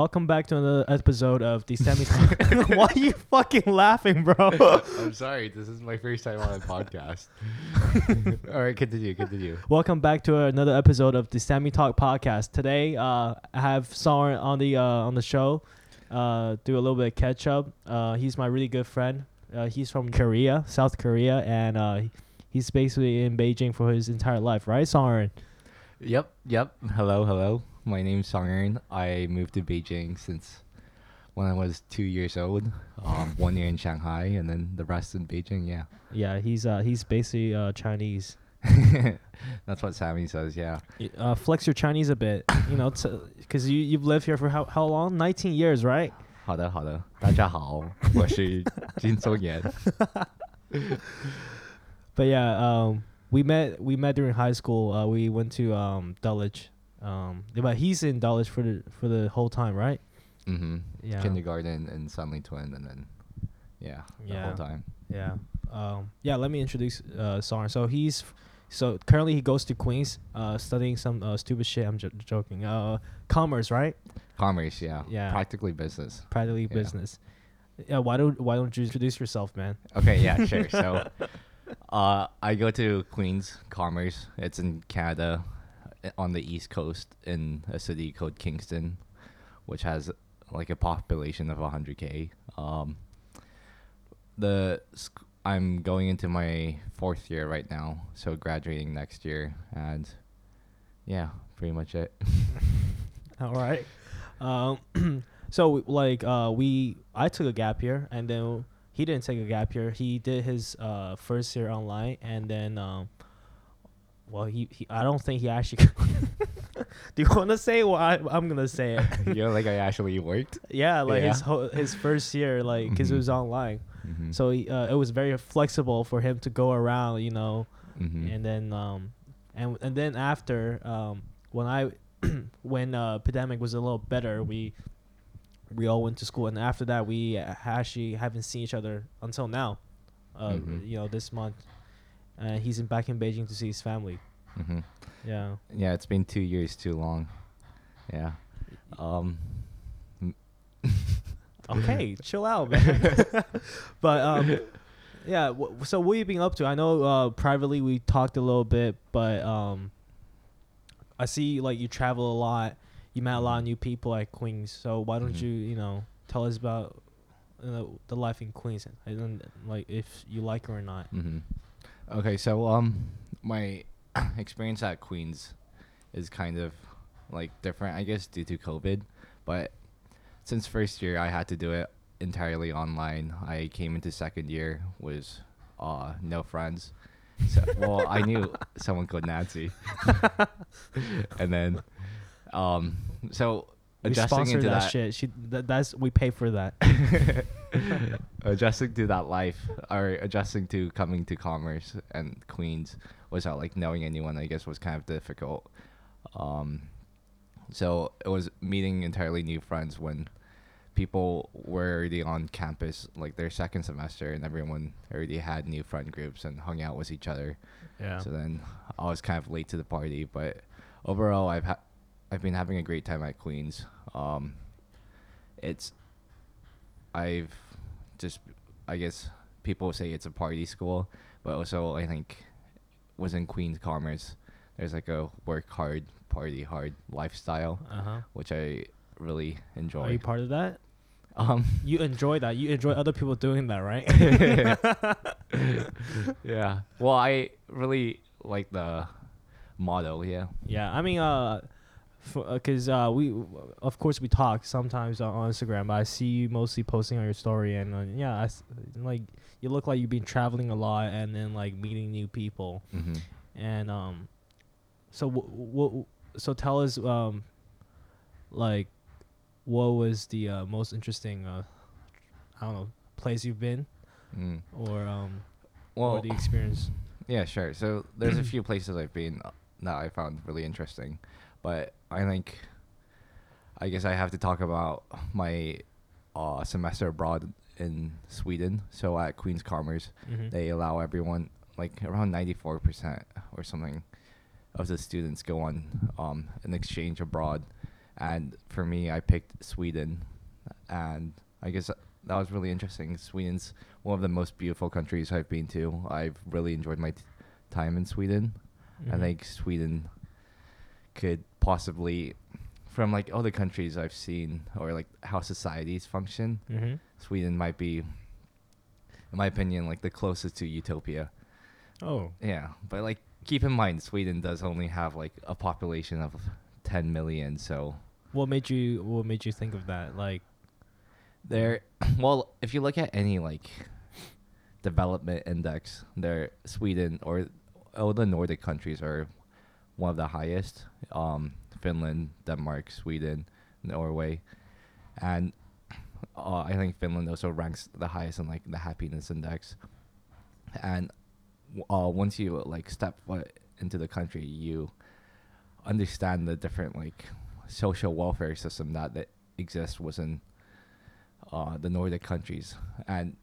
Welcome back to another episode of the Sammy. Talk. Why are you fucking laughing, bro? I'm sorry. This is my first time on a podcast. All right, continue, continue. Welcome back to another episode of the Sammy Talk podcast. Today, uh, I have SongErn on the uh, on the show. Uh, do a little bit of catch up. Uh, he's my really good friend. Uh, he's from Korea, South Korea, and uh, he's basically in Beijing for his entire life, right, SongErn? Yep, yep. Hello, hello. My name's SongErn. I moved to Beijing since when I was two years old. Um, one year in Shanghai, and then the rest in Beijing. Yeah. Yeah, he's uh, he's basically uh, Chinese. That's what Sammy says. Yeah. Uh, flex your Chinese a bit, you know, because you you've lived here for how how long? Nineteen years, right? 好的，好的，大家好，我是金松岩。But yeah, um, we met we met during high school. Uh, we went to um, Dulwich um, but he's in Dulwich for the for the whole time, right? Mm-hmm. Yeah. Kindergarten and Sunny Twin, and then yeah, the Yeah. whole time. Yeah. Um, yeah. Let me introduce uh SongErn. So he's so currently he goes to Queens, uh, studying some uh, stupid shit. I'm j- joking. Uh, commerce, right? Commerce, yeah, Yeah. practically business. Practically Yeah. business. Yeah. Why don't Why don't you introduce yourself, man? Okay, yeah, sure. So, uh, I go to Queens Commerce. It's in Canada, on the East Coast, in a city called Kingston, which has like a population of 100k. Um, the sc- I'm going into my fourth year right now, so graduating next year, and yeah, pretty much it. All right. Um, so like uh, we, I took a gap year, and then he didn't take a gap year. He did his uh first year online, and then um, well, he, he I don't think he actually. Do you want to say? Well, I, I'm gonna say it. you know, like I actually worked. yeah, like his Yeah. whole, his first year, like because it Mhm. was online, Mm-hmm. so he, uh, it was very flexible for him to go around, you know, mm-hmm. and then um and and then after um when I when uh pandemic was a little better we we all went to school and after that we uh, actually haven't seen each other until now uh Mhm. you know this month uh, he's in back in Beijing to see his family mm-hmm. yeah Yeah, it's been two years too long. Yeah. Um. okay chill out man but um yeah w- so what you been up to I know uh privately we talked a little bit but um I see like you travel a lot you met a lot of new people at Queens so why don't Mhm. you you know tell us about you know, the life in Queens and like if you like it or not hmm Okay, so um, my experience at Queens is kind of like different, I guess, due to COVID. But since first year, I had to do it entirely online. I came into second year was uh no friends. So well, I knew someone called Nancy, and then um, so we adjusting sponsor into that, that. shit. She that, that's we pay for that. Adjusting to that life or adjusting to coming to commerce and queens without like knowing anyone i guess was kind of difficult. Um so it was meeting entirely new friends when people were already on campus like their second semester and everyone already had new friend groups and hung out with each other. Yeah. So then I was kind of late to the party, but overall, I've ha- I've been having a great time at Queens. Um, it's I've just I guess people say it's a party school, but also I think was in Queens Commerce, there's like a work hard, party hard lifestyle, uh-huh which I really enjoy. are you part of that um, you enjoy that you enjoy other people doing that right yeah. Well, I really like the motto. Yeah. Yeah, I mean, uh, because uh, we, of course, we talk sometimes on Instagram. But I see you mostly posting on your story, and uh, yeah, I like you look like you've been traveling a lot, and then like meeting new people, Mm-hmm. and um, so what? W- so tell us, um, like, what was the uh, most interesting, uh, I don't know, place you've been, Mm. or um, Well, or the experience? Yeah, sure. So there's a few places I've been uh, that I found really interesting, but I think I guess I have to talk about my uh, semester abroad in Sweden. So at Queen's Commerce, Mhm. they allow everyone like around 94% or something of the students go on um, an exchange abroad and for me, I picked Sweden, and I guess that was really interesting. Sweden's one of the most beautiful countries I've been to. I've really enjoyed my t- time in Sweden. I Mhm. think Sweden could possibly, from like other countries I've seen or like how societies function, Mhm. Sweden might be, in my opinion, like the closest to utopia. Oh. Yeah, but like keep in mind, Sweden does only have like a population of 10 million, so What made you What made you think of that? Like. there. Well, if you look at any like development index, there Sweden or all the Nordic countries are one of the highest. Um, Finland, Denmark, Sweden, Norway, and uh, I think Finland also ranks the highest in like the happiness index. And uh, once you like step foot into the country, you understand the different like social welfare system that, that exists within uh, the Nordic countries. And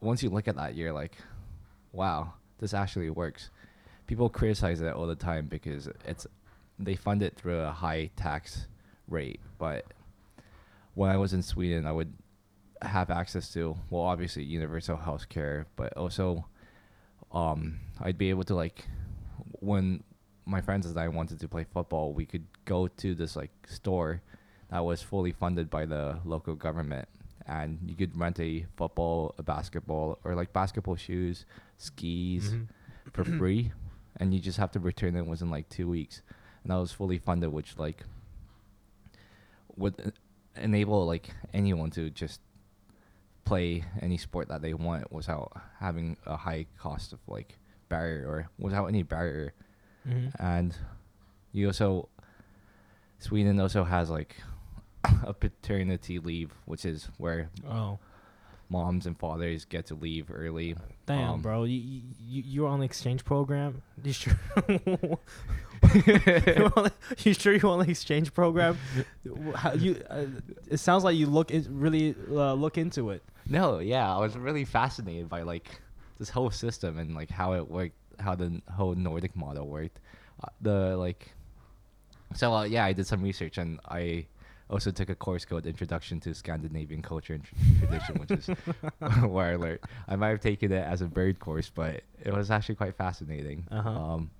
once you look at that, you're like, wow, this actually works. People criticize it all the time because it's they fund it through a high tax rate. But when I was in Sweden, I would have access to well, obviously universal health care, but also um, I'd be able to like when my friends and I wanted to play football, we could go to this like store that was fully funded by the local government and you could rent a football, a basketball, or like basketball shoes, skis Mhm. for free, and you just have to return it within like two weeks, and that was fully funded, which like would enable like anyone to just play any sport that they want without having a high cost of like barrier or without any barrier Mhm. and you also Sweden also has like a paternity leave, which is where Oh. moms and fathers get to leave early. Damn, Um, bro. You, you you're on the exchange program. You sure? you, sure you're on the exchange program? How, you uh, it sounds like you look really uh, look into it. No, yeah, I was really fascinated by like this whole system and like how it worked, how the whole Nordic model worked. Uh, the like, so uh, yeah, I did some research and I also took a course called Introduction to Scandinavian Culture and Tradition, which is where I learned. I might have taken it as a bird course, but it was actually quite fascinating. Uh-huh. Um,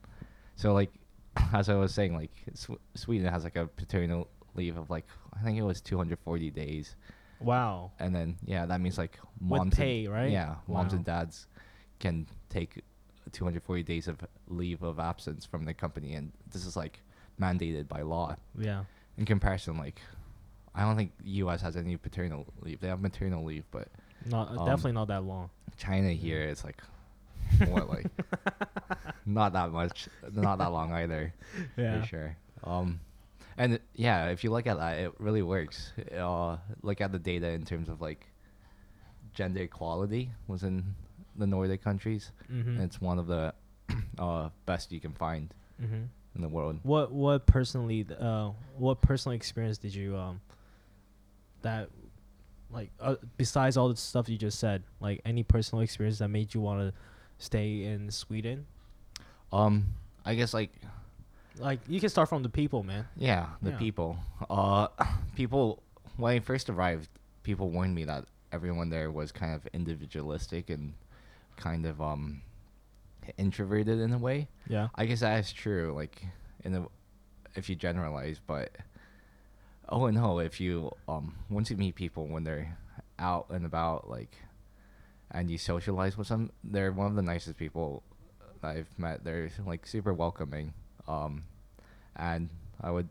so like, as I was saying, like Sw- Sweden has like a paternal leave of like I think it was 240 days Wow. and then yeah, that means like moms With pay, and, right? Yeah, moms Wow. and dads can take 240 days of leave of absence from the company, and this is like mandated by law. Yeah. In comparison, like I don't think the U.S. has any paternal leave. They have maternal leave, but Not Um, definitely not that long. China here it's like what like not that much, not that long either. Yeah. for sure. Um, and it- yeah, if you look at that, it really works. Uh, look at the data in terms of like gender equality within the Nordic countries. Mm-hmm. And it's one of the uh, best you can find mm-hmm. in the world. What what personally uh what personal experience did you um that like uh, besides all the stuff you just said like any personal experience that made you want to stay in Sweden? Um, I guess like Like you can start from the people, man. yeah, the Yeah. people. Uh, people when I first arrived, people warned me that everyone there was kind of individualistic and kind of um introverted in a way. Yeah. I guess that is true. Like, in a, if you generalize, but oh no, if you um once you meet people when they're out and about, like, and you socialize with them, they're one of the nicest people I've met. They're like super welcoming. Um, and I would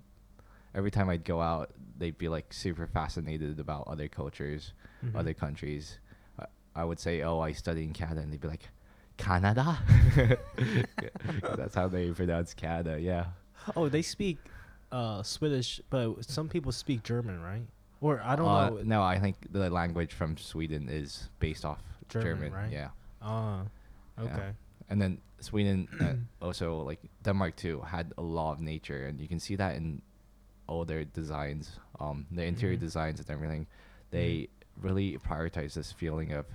every time I'd go out, they'd be like super fascinated about other cultures, Mhm. other countries. I, I would say, "Oh, I study in Canada," and they'd be like, "Canada." That's how they pronounce Canada. Yeah. Oh, they speak uh Swedish, but some people speak German, right? Or I don't Uh, know. No, I think the language from Sweden is based off German, German. right? Yeah. Ah, Yeah. okay. And then Sweden uh, also like Denmark too had a lot of nature, and you can see that in all their designs, um, the interior Mhm. designs and everything. They really prioritize this feeling of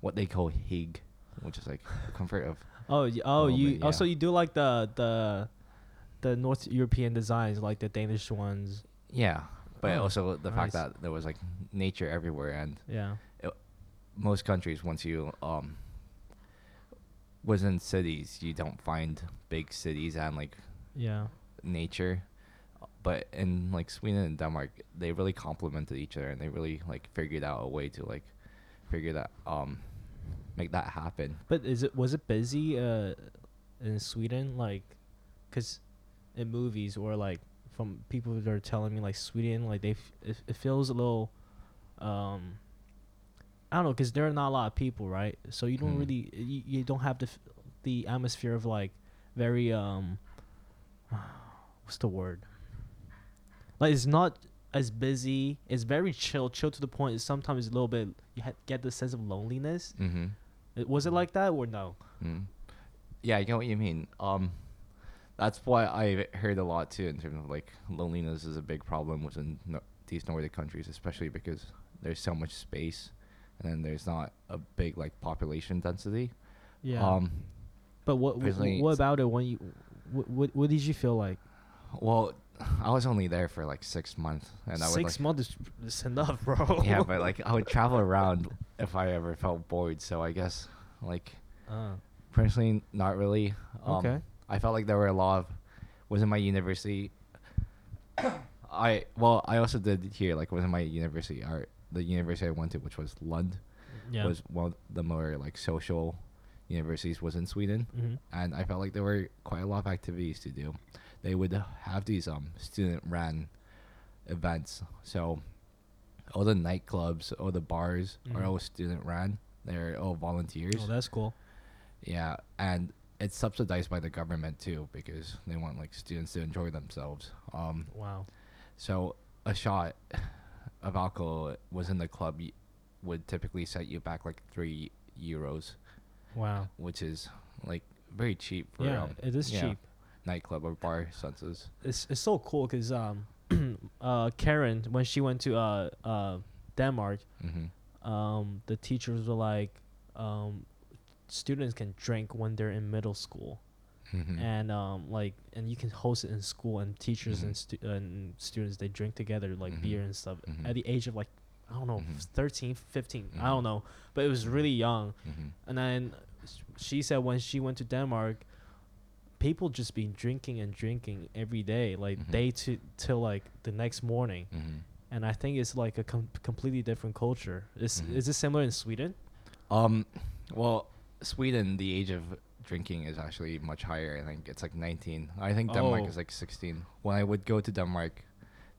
what they call hygge, which is like the comfort of. Oh, y- oh, you also yeah. you do like the the the North European designs, like the Danish ones. yeah, but Oh, also the fact that there was like nature everywhere, and Yeah. most countries once you um was in cities, you don't find big cities and like Yeah. nature. But in like Sweden and Denmark, they really complemented each other, and they really like figured out a way to like figure that um make that happen. But is it was it busy uh in Sweden like cuz in movies or like from people that are telling me like Sweden like they f- it, it feels a little um I don't know cuz there are not a lot of people, right? So you don't Hmm. really you, you don't have the f- the atmosphere of like very um what's the word? Like it's not as busy. It's very chill, chill to the point. It's sometimes a little bit you ha- get the sense of loneliness. Mm-hmm. It- Was it like that or no? Mm. Yeah, I get what you mean. Um, that's why I heard a lot too in terms of like loneliness is a big problem within no- these Nordic countries, especially because there's so much space, and then there's not a big like population density. Yeah. Um, but what what, what about it when you what, what what did you feel like? well, I was only there for like six months, and I would Six like, months is, is enough, bro. yeah, but like I would travel around if I ever felt bored. So I guess like Uh, personally, not really. Um, Okay. I felt like there were a lot of was in my university. I well, I also did here like was in my university art the university I went to, which was Lund, yeah. was one of the more like social universities was in Sweden, hmm and I felt like there were quite a lot of activities to do. They would have these um student ran events, so all the nightclubs, all the bars are Mhm. all student ran. They're all volunteers. Oh, that's cool. Yeah, and it's subsidized by the government too because they want like students to enjoy themselves. Um, Wow. so a shot of alcohol was in the club y- would typically set you back like three euros, Wow. which is like very cheap for yeah, um, it is yeah, cheap. nightclub or bar senses. It's it's so cool because um, uh, Karen when she went to uh uh Denmark, Mm-hmm. um, the teachers were like, um, students can drink when they're in middle school. Mm-hmm. and um like and you can host it in school and teachers and, Mhm. stu- and students they drink together like Mhm. beer and stuff Mhm. at the age of like i don't know Mhm. 13 15 i Mhm. don't know but it was really young mm-hmm. and then she said when she went to denmark people just been drinking and drinking every day like Mhm. day to till like the next morning Mm-hmm. and i think it's like a com- completely different culture is is it similar in sweden Um, well, Sweden, the age of drinking is actually much higher. I think it's like 19. I think Denmark Oh. is like 16. When I would go to Denmark,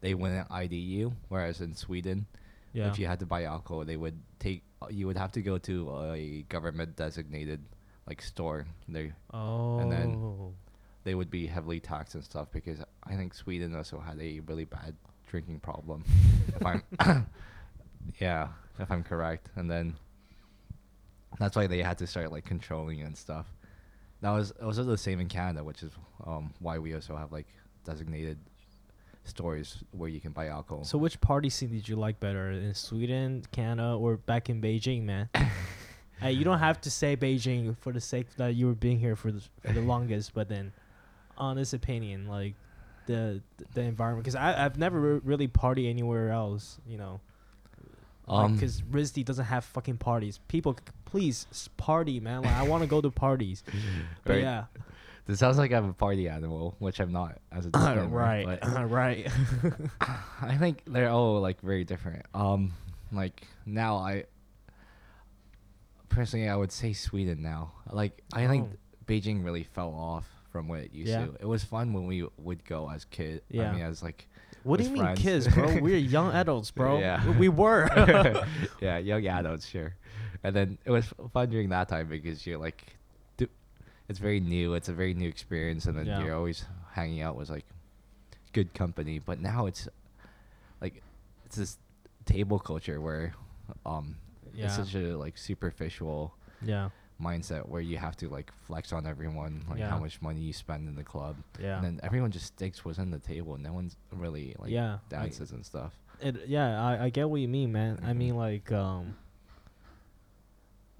they wouldn't ID you, whereas in Sweden, yeah if you had to buy alcohol, they would take. You would have to go to a government designated like store. They oh and then- oh. they would be heavily taxed and stuff because I think Sweden also had a really bad drinking problem. if I'm, yeah, if I'm correct, and then that's why they had to start like controlling and stuff. That was also the same in Canada, which is um, why we also have like designated stores where you can buy alcohol. So which party scene did you like better in Sweden, Canada, or back in Beijing, man? hey, you don't have to say Beijing for the sake that you were being here for the, for the longest, but then, honest opinion, like the the environment, because I I've never re- really party anywhere else, you know. Um, Because RISD doesn't have fucking parties. People, please party, man. Like I want to go to parties. But Right. yeah, this sounds like I'm a party animal, which I'm not as a disclaimer, right, but- right. I think they're all like very different. Um, like now I personally I would say Sweden now. Like I think Oh. Beijing really fell off from what it used Yeah. to. It was fun when we would go as kid. Yeah. I mean as like What do you mean, friends. kids, bro? We're young adults, bro. Yeah. We were. yeah, young adults, sure. And then it was fun during that time because you're like, it's very new. It's a very new experience, and then Yeah. you're always hanging out with like good company. But now it's like it's this table culture where um Yeah. it's such a like superficial yeah. Mindset where you have to like flex on everyone like Yeah. how much money you spend in the club Yeah. and then everyone just sticks what's on the table and no one's really like Yeah, I- dances and stuff It, yeah, I, I get what you mean, man. I Mhm. mean, like, um,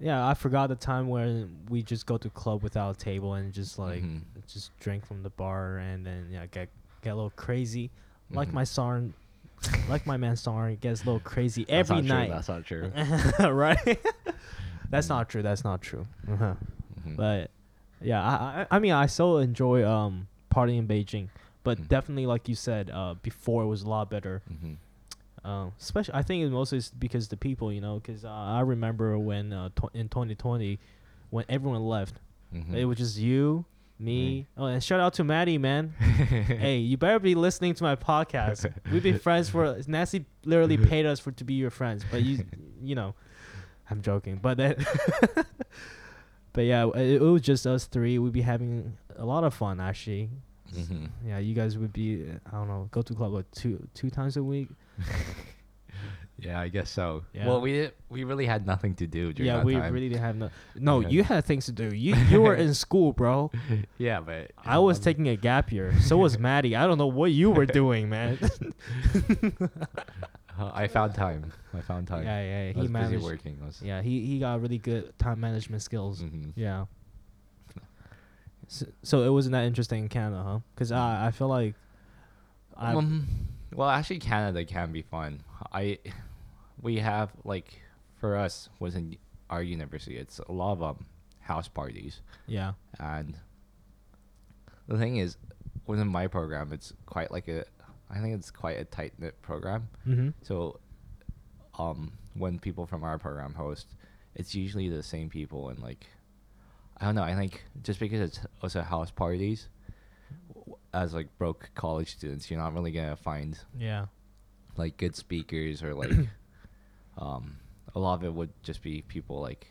yeah, I forgot the time when we just go to club without a table and just like Mhm. just drink from the bar and then yeah get get a little crazy. like Mhm. my song, like my man song gets a little crazy That's every not true, night. That's not true. right? That's not true. That's not true. Uh-huh. Mhm. But yeah, I, I I mean I still enjoy um partying in Beijing, but Mhm. definitely like you said, uh, before it was a lot better. Mhm. Um, especially I think it mostly is because the people, you know, because uh, I remember when uh, tw- in 2020 when everyone left, Mhm. it was just you, me. Oh, and shout out to Maddie, man. hey, you better be listening to my podcast. We've been friends for Nancy literally paid us for to be your friends, but you you know, I'm joking. But then But yeah, it, it was just us three. We'd be having a lot of fun actually. Mhm. Yeah, you guys would be I don't know, go to club what two two times a week. Yeah, I guess so. Yeah. Well, we did, we really had nothing to do during yeah, we time. really didn't have no. No, Yeah. you had things to do. You you were in school, bro. yeah, but I was um, taking a gap year. So was Maddie. I don't know what you were doing, man. Uh, I found time. I found time. yeah, yeah. I He was busy working. I was, Yeah, he he got really good time management skills. Mhm. Yeah. So, so it wasn't that interesting in Canada, huh? Because I I feel like I Um, well, actually, Canada can be fun. I, we have like, for us, was in our university. It's a lot of um house parties, yeah and the thing is, within my program, it's quite like a, I think it's quite a tight knit program. mm-hmm. So, um, when people from our program host, it's usually the same people and like, I don't know. I think just because it's also house parties, as like broke college students, you're not really gonna find yeah like good speakers or like, um, a lot of it would just be people like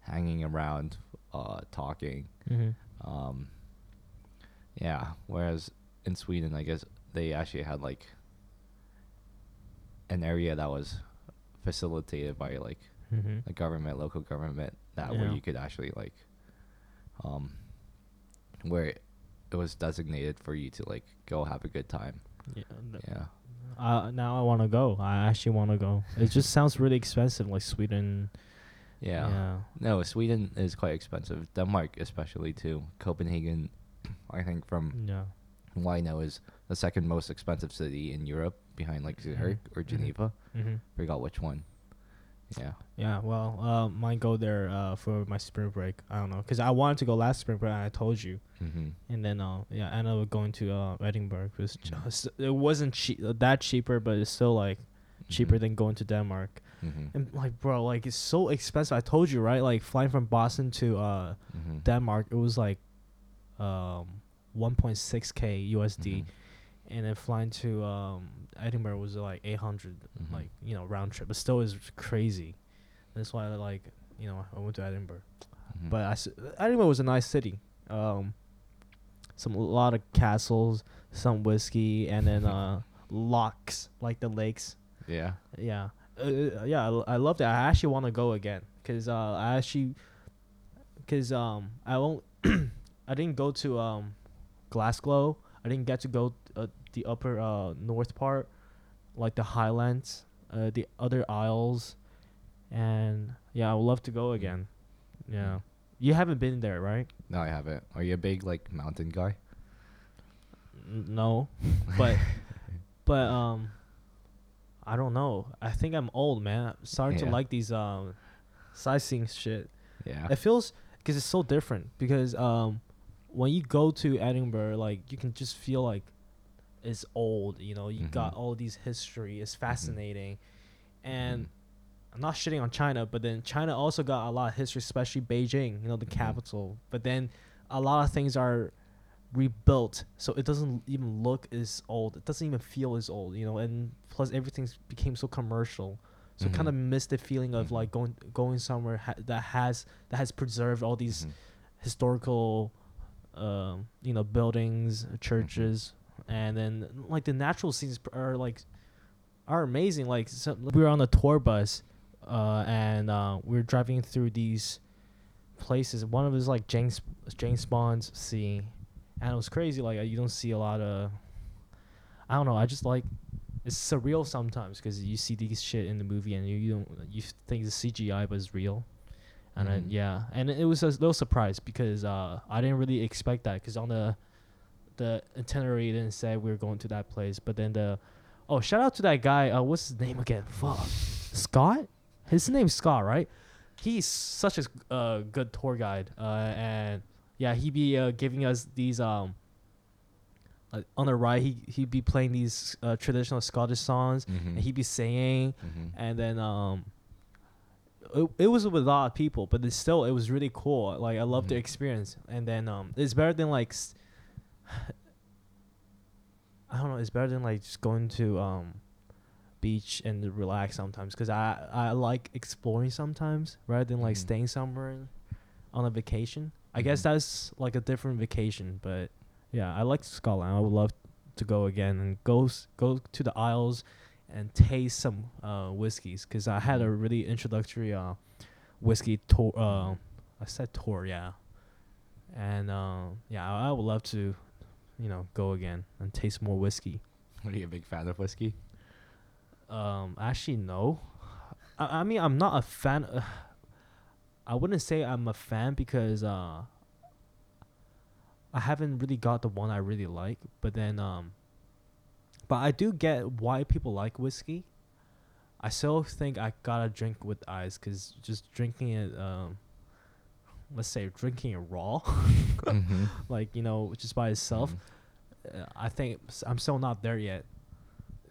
hanging around, uh, talking. mm-hmm. Um, yeah. Whereas in Sweden, I guess they actually had like an area that was facilitated by like Mm-hmm. a government, local government, that where Yeah. you could actually like, um, where it, it was designated for you to like go have a good time. yeah Yeah. uh, now I want to go I actually want to go it just sounds really expensive like Sweden Yeah. yeah No, Sweden is quite expensive. Denmark, especially too. Copenhagen, I think from yeah what I know, is the second most expensive city in Europe behind like Zurich or Mhm. Geneva. mm-hmm. Forgot which one. Yeah. Yeah, well, uh, might go there uh, for my spring break. I don't know, cause I wanted to go last spring break. I told you, Mm-hmm. and then uh, yeah, I ended up going to uh, Edinburgh. It was Mhm. just, it wasn't cheap that cheaper, but it's still like cheaper than going to Denmark. Mm-hmm. And like, bro, like it's so expensive. I told you, right? Like flying from Boston to uh, Mm-hmm. Denmark, it was like um 1.6k USD. And then flying to um Edinburgh was like 800, Mhm. like you know round trip. But still is crazy. That's why I like you know I went to Edinburgh. Mhm. But I s- Edinburgh was a nice city. Um, some a lot of castles, some whiskey, and then uh lochs like the lakes. yeah. Yeah, uh, yeah, I, l- I love that. I actually want to go again because uh, I actually, because um, I won't, I didn't go to um, Glasgow. I didn't get to go uh, the upper uh north part, like the Highlands, uh, the other isles, and yeah, I would love to go again. Yeah, you haven't been there, right? No, I haven't. Are you a big like mountain guy? N- no, but but um, I don't know. I think I'm old, man. I'm starting to like these um, sightseeing shit. Yeah. It feels because it's so different. Because um, when you go to Edinburgh, like you can just feel like it's old. You know, you got Mhm. all these history. It's fascinating, and Mhm. I'm not shitting on China, but then China also got a lot of history, especially Beijing. You know, the Mhm. capital. But then a lot of things are rebuilt, so it doesn't even look as old. It doesn't even feel as old. You know, and plus everything's became so commercial. So kind of Mhm. miss the feeling of Mhm. like going going somewhere ha- that has that has preserved all these Mhm. historical, um, you know, buildings, churches, and then like the natural scenes are like are amazing. Like some, we were on a tour bus, uh, and uh, we were driving through these places. One of it is like James James Bond's Sea, and it was crazy. Like you don't see a lot of. I don't know. I just like it's surreal sometimes because you see these shit in the movie and you, you don't you think it's CGI but it's real, and then Mhm. yeah, and it was a little surprise because uh, I didn't really expect that because on the the itinerary didn't say we were going to that place, but then the oh shout out to that guy. Uh, what's his name again? Fuck, Scott. His name's Scott, right? He's such a uh, good tour guide, uh, and yeah, he be uh, giving us these um. Like on the ride, he he'd be playing these uh, traditional Scottish songs, Mhm. and he'd be singing, Mhm. and then um it, it was with a lot of people but it's still it was really cool like i loved the Mhm. experience and then um it's better than like s- i don't know it's better than like just going to um beach and relax sometimes because i i like exploring sometimes rather than like Mhm. staying somewhere on a vacation i guess Mhm. that's like a different vacation but yeah i like scotland i would love to go again and go s- go to the isles and taste some uh, whiskeys because I had a Mhm. really introductory uh, whiskey tour. Uh, I said tour, yeah, and uh, yeah, I, I would love to, you know, go again and taste more whiskey. Are you a big fan of whiskey? Um, actually, no. I, I mean, I'm not a fan. Uh, I wouldn't say I'm a fan because uh, I haven't really got the one I really like. But then, um, but I do get why people like whiskey. I still think I gotta drink with ice because just drinking it, um, let's say drinking it raw, Mhm. like you know, just by itself, Mhm. uh, I think I'm still not there yet.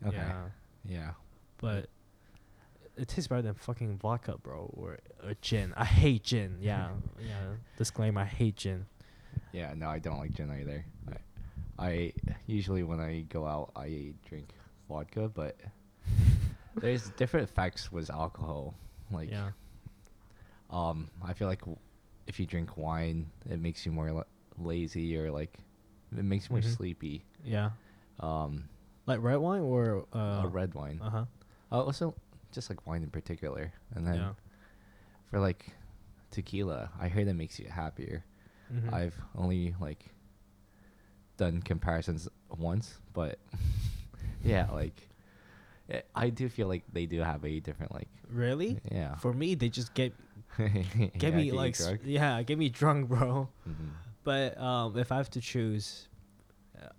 Okay. Yeah. Yeah. but it tastes better than fucking vodka, bro, or, or gin. I hate gin. Yeah, yeah. Disclaimer: I hate gin. Yeah, no, I don't like gin either. I, I usually when I go out, I drink vodka, but there's different effects with alcohol. Like, yeah, um, I feel like w- if you drink wine, it makes you more la- lazy or like it makes you more Mhm. sleepy. yeah. Um, Like red wine or uh, a red wine. Uh huh. Uh, also, just like wine in particular, and then Yeah. for like tequila, I hear that makes you happier. Mhm. I've only like done comparisons once, but yeah, like eh, I do feel like they do have a different like really. yeah. For me, they just get get get me like yeah, get me drunk, bro. hmm But um, if I have to choose,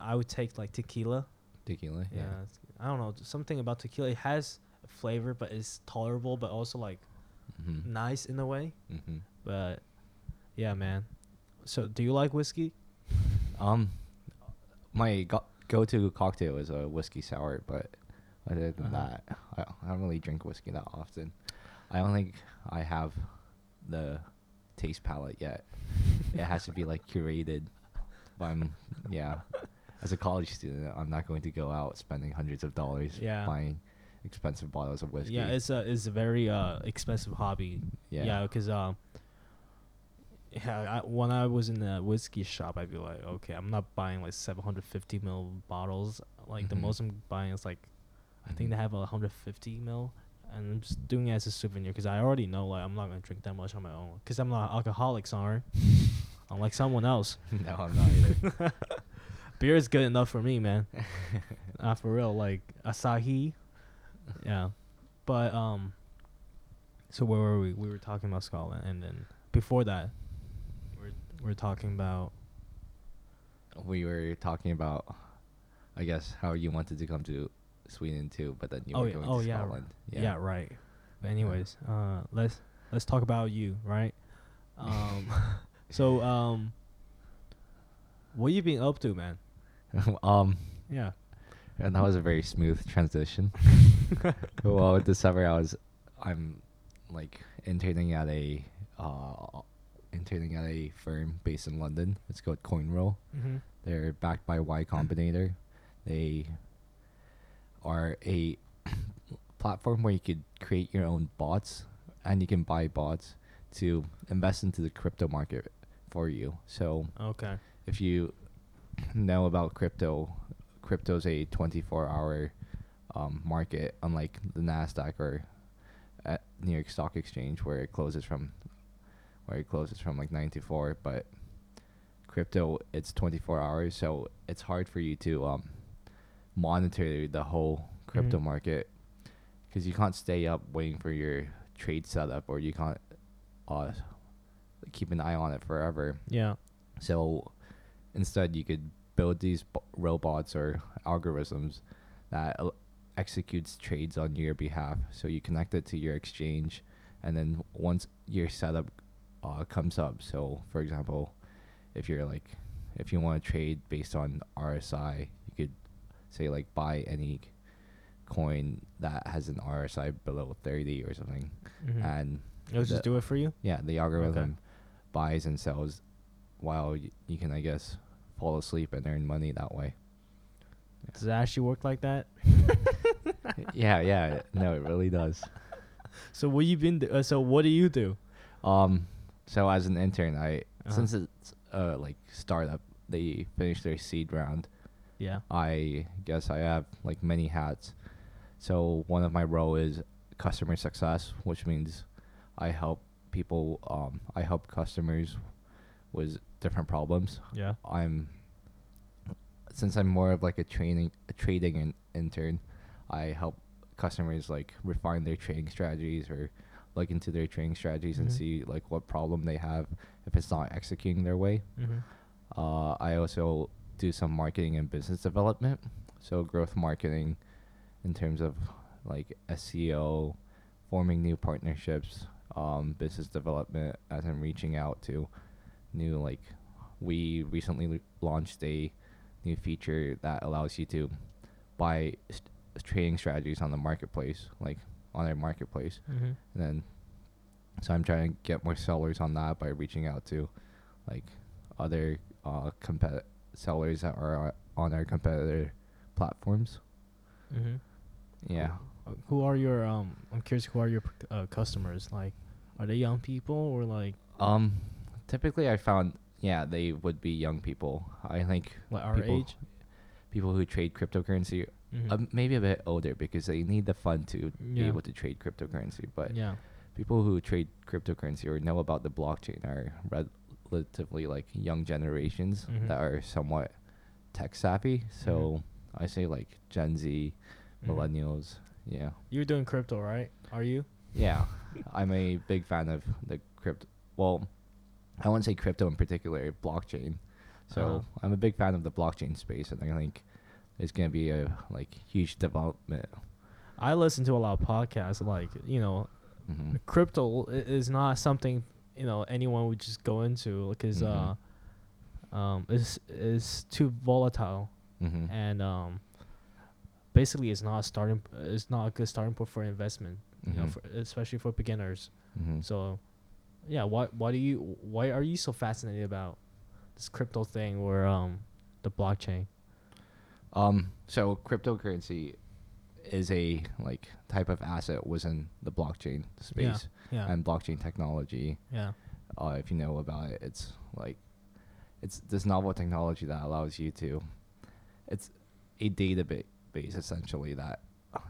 I would take like tequila. tequila. Yeah. Yeah. I don't know something about tequila. It has a flavor, but it's tolerable, but also like hmm nice in a way. hmm But yeah, man. So, do you like whiskey? Um, my go- go-to cocktail is a whiskey sour, but other than Uh-huh. that, I, I don't really drink whiskey that often. I don't think I have the taste palette yet. it has to be like curated. But I'm yeah, as a college student, I'm not going to go out spending hundreds of dollars Yeah. buying expensive bottles of whiskey. Yeah, it's a it's a very uh expensive hobby. Yeah. Yeah, because um, yeah, I, when I was in the whiskey shop, I'd be like, okay, I'm not buying like 750 mil bottles. Like the Mhm. most I'm buying is like, I think Mhm. they have a 150 mil, and I'm just doing it as a souvenir because I already know like I'm not gonna drink that much on my own because I'm not an alcoholic, sorry. Unlike someone else, no, I'm not either. beer is good enough for me, man. uh, for real, like Asahi. Yeah, but um. So where were we? We were talking about Scotland, and then before that, we're we're talking about we were talking about, I guess, how you wanted to come to Sweden too, but then you oh were yeah, going oh to yeah, Scotland. yeah, right. But anyways, uh, let's let's talk about you, right? Um, so um, what you been up to, man? um, Yeah. and that was a very smooth transition. well, this summer I was, I'm, like interning at a, uh, interning at a firm based in London. It's called Coinrule. Mm-hmm. They're backed by Y Combinator. They are a platform where you could create your own bots and you can buy bots to invest into the crypto market for you. So Okay. if you know about crypto, crypto's a 24 hour um, market, unlike the Nasdaq or at New York Stock Exchange, where it closes from where it closes from like 9 to 4. But crypto, it's 24 hours, so it's hard for you to um, monitor the whole crypto Mhm. market because you can't stay up waiting for your trade setup, or you can't uh, keep an eye on it forever. Yeah. So instead, you could build these b- robots or algorithms that el- executes trades on your behalf. So you connect it to your exchange, and then once your setup uh, comes up, so for example, if you're like, if you want to trade based on RSI, say like buy any coin that has an RSI below 30 or something, Mhm. and It'll just do it for you. yeah, the algorithm buys and sells while y- you can, I guess, fall asleep and earn money that way. Does it actually work like that? yeah, yeah. No, it really does. So what you been? Do- uh, so what do you do? Um, so as an intern, I Uh-huh. since it's uh like startup, they finish their seed round. Yeah. I guess I have like many hats. So one of my role is customer success, which means I help people. Um, I help customers with different problems. Yeah. I'm since I'm more of like a training a trading in, intern, I help customers like refine their trading strategies or look into their trading strategies and Mhm. see like what problem they have if it's not executing their way. Mm-hmm. Uh, I also do some marketing and business development, so growth marketing in terms of like SEO, forming new partnerships, um, business development as I'm reaching out to new like we recently l- launched a new feature that allows you to buy st- trading strategies on the marketplace, like on our marketplace, Mm-hmm. and then so I'm trying to get more sellers on that by reaching out to like other uh compet- sellers that are on our competitor platforms. Mm-hmm. Yeah. Who are your um? I'm curious. Who are your uh, customers? Like, are they young people or like Um typically I found yeah, they would be young people. I think like our people, age? people who trade cryptocurrency Mhm. um, maybe a bit older because they need the fund to be able to trade cryptocurrency, but yeah. people who trade cryptocurrency or know about the blockchain are relatively like young generations Mhm. that are somewhat tech savvy. Mm-hmm. So I say like Gen Z, Mhm. millennials. Yeah. You're doing crypto, right? Are you? Yeah. I'm a big fan of the crypto. Well, I wouldn't say crypto in particular, blockchain. So Uh-huh. I'm a big fan of the blockchain space, and I think it's gonna be a like huge development. I listen to a lot of podcasts. Like, you know, hmm crypto is not something you know anyone would just go into because Mhm. uh, um, it's it's too volatile hmm and um, basically it's not a starting. It's not a good starting point for investment. You know, Mhm. for, especially for beginners. hmm So, yeah, why why do you why are you so fascinated about this crypto thing or um the blockchain? Um, so cryptocurrency is a like type of asset within the blockchain space Yeah, and blockchain technology. yeah, Uh, if you know about it, it's like it's this novel technology that allows you to. It's a database essentially that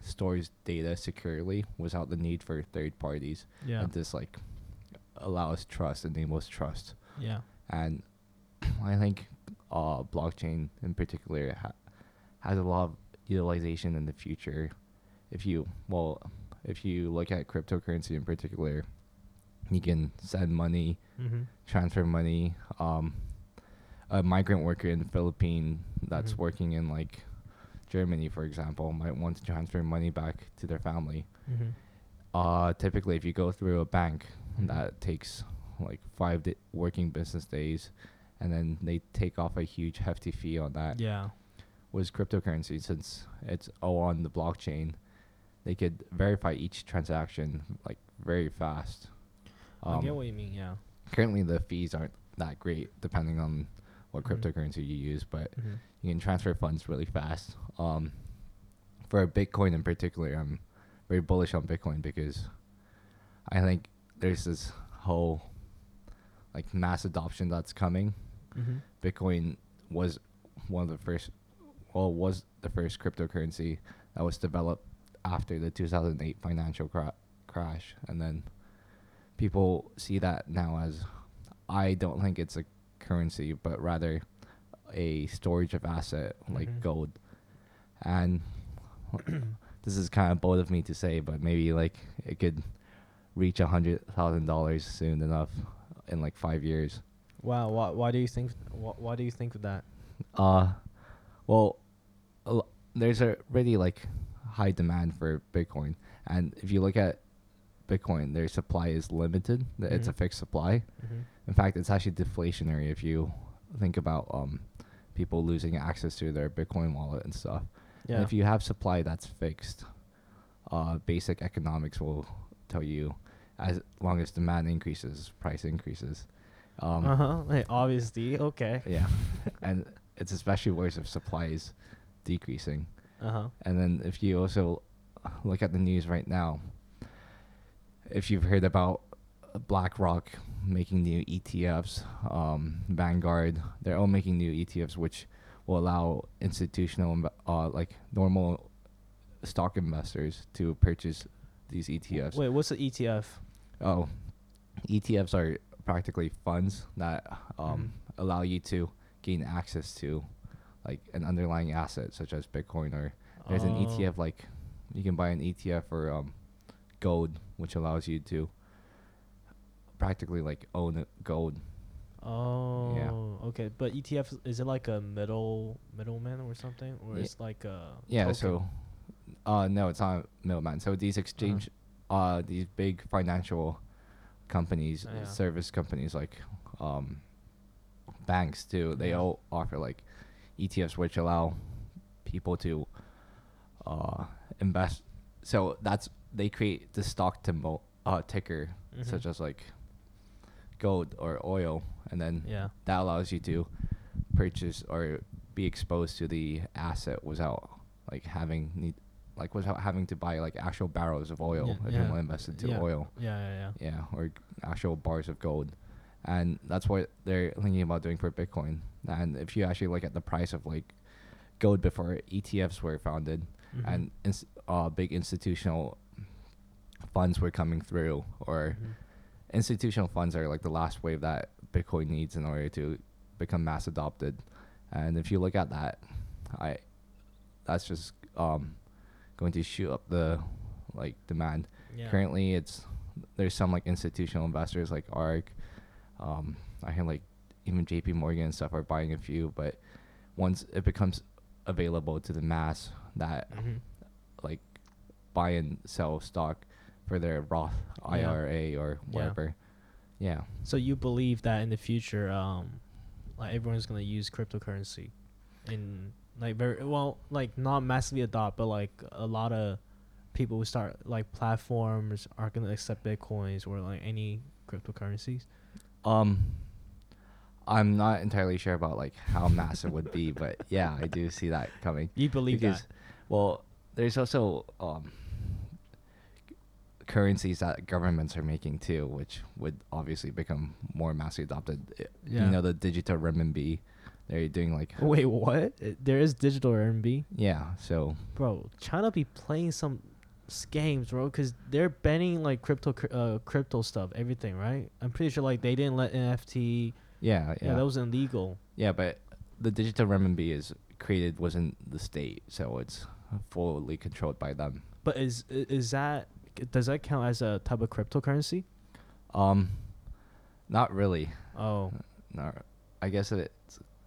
stores data securely without the need for third parties. yeah, And this like allows trust, enables trust. yeah. and I think uh, blockchain in particular ha- has a lot of utilization in the future. If you well, if you look at cryptocurrency in particular, you can send money, Mm-hmm. transfer money. Um, a migrant worker in the Philippines that's Mhm. working in like Germany, for example, might want to transfer money back to their family. Mm-hmm. Uh, typically, if you go through a bank, Mhm. that takes like five di- working business days, and then they take off a huge hefty fee on that. Yeah. Was cryptocurrency since it's all on the blockchain, they could verify each transaction like very fast. I get Um, what you mean. Yeah. currently, the fees aren't that great depending on what Mhm. cryptocurrency you use, but Mm-hmm. you can transfer funds really fast. Um, for Bitcoin in particular, I'm very bullish on Bitcoin because I think there's this whole like mass adoption that's coming. Mm-hmm. Bitcoin was one of the first, well, was the first cryptocurrency that was developed after the 2008 financial cra- crash, and then people see that now as I don't think it's a currency, but rather a storage of asset like Mhm. gold. And this is kind of bold of me to say, but maybe like it could reach a hundred thousand dollars soon enough in like five years. Wow. Why, why do you think? Why, why do you think of that? Uh, well, there's a really like high demand for Bitcoin, and if you look at Bitcoin, their supply is limited. th- It's a Mhm. fixed supply. Mhm. In fact, it's actually deflationary if you think about um people losing access to their Bitcoin wallet and stuff. And Yeah. if you have supply that's fixed, uh, basic economics will tell you as long as demand increases, price increases. Um, uh huh. Hey, obviously. Okay. Yeah, and it's especially worse if supply is decreasing. Uh huh. And then if you also look at the news right now, if you've heard about BlackRock making new ETFs, um, Vanguard, they're all making new ETFs which will allow institutional, uh, like normal stock investors to purchase these ETFs. Wait, what's the E ETF? Oh, ETFs are practically funds that um, Mhm. allow you to gain access to like an underlying asset such as Bitcoin or there's an Oh. ETF like you can buy an ETF for um, gold, which allows you to practically like own gold. Oh, okay. But ETF is it like a middle middleman or something, or Ye- it's like a Yeah, token? so uh no, it's not a middleman. So these exchange uh these big financial companies, yeah. service companies like um banks too, they Yeah. all offer like ETFs which allow people to uh invest so that's they create the stock uh ticker such Mhm. as like gold or oil and then yeah. that allows you to purchase or be exposed to the asset without like having need like without having to buy like actual barrels of oil Yeah, if you want to invest into yeah, oil Yeah, yeah, yeah. yeah or actual bars of gold and that's what they're thinking about doing for bitcoin and if you actually look at the price of like gold before etfs were founded Mhm. and ins- uh, big institutional funds were coming through or Mhm. institutional funds are like the last wave that Bitcoin needs in order to become mass adopted. And if you look at that, I that's just um going to shoot up the like demand. Yeah. Currently, it's there's some like institutional investors like ARK. Um, I hear like even J.P. Morgan and stuff are buying a few, but once it becomes available to the mass, that Mhm. like buy and sell stock for their Roth Yeah. IRA or whatever. Yeah. So you believe that in the future, um, like everyone's gonna use cryptocurrency, in like very well, like not massively adopt, but like a lot of people who start like platforms are gonna accept bitcoins or like any cryptocurrencies. Um I'm not entirely sure about like how massive would be, but yeah, I do see that coming. You believe because that? well, there's also um currencies that governments are making too, which would obviously become more massively adopted. Yeah. You know the digital renminbi. They're doing like Wait, what? There is digital RMB, yeah, so bro. China be playing some scams, bro, because they're banning like crypto, uh, crypto stuff, everything, right? I'm pretty sure like they didn't let NFT. yeah, yeah. Yeah, that was illegal. Yeah, but the digital renminbi is created wasn't the state, so it's fully controlled by them. But is is that does that count as a type of cryptocurrency? Um, not really. Oh, No, I guess it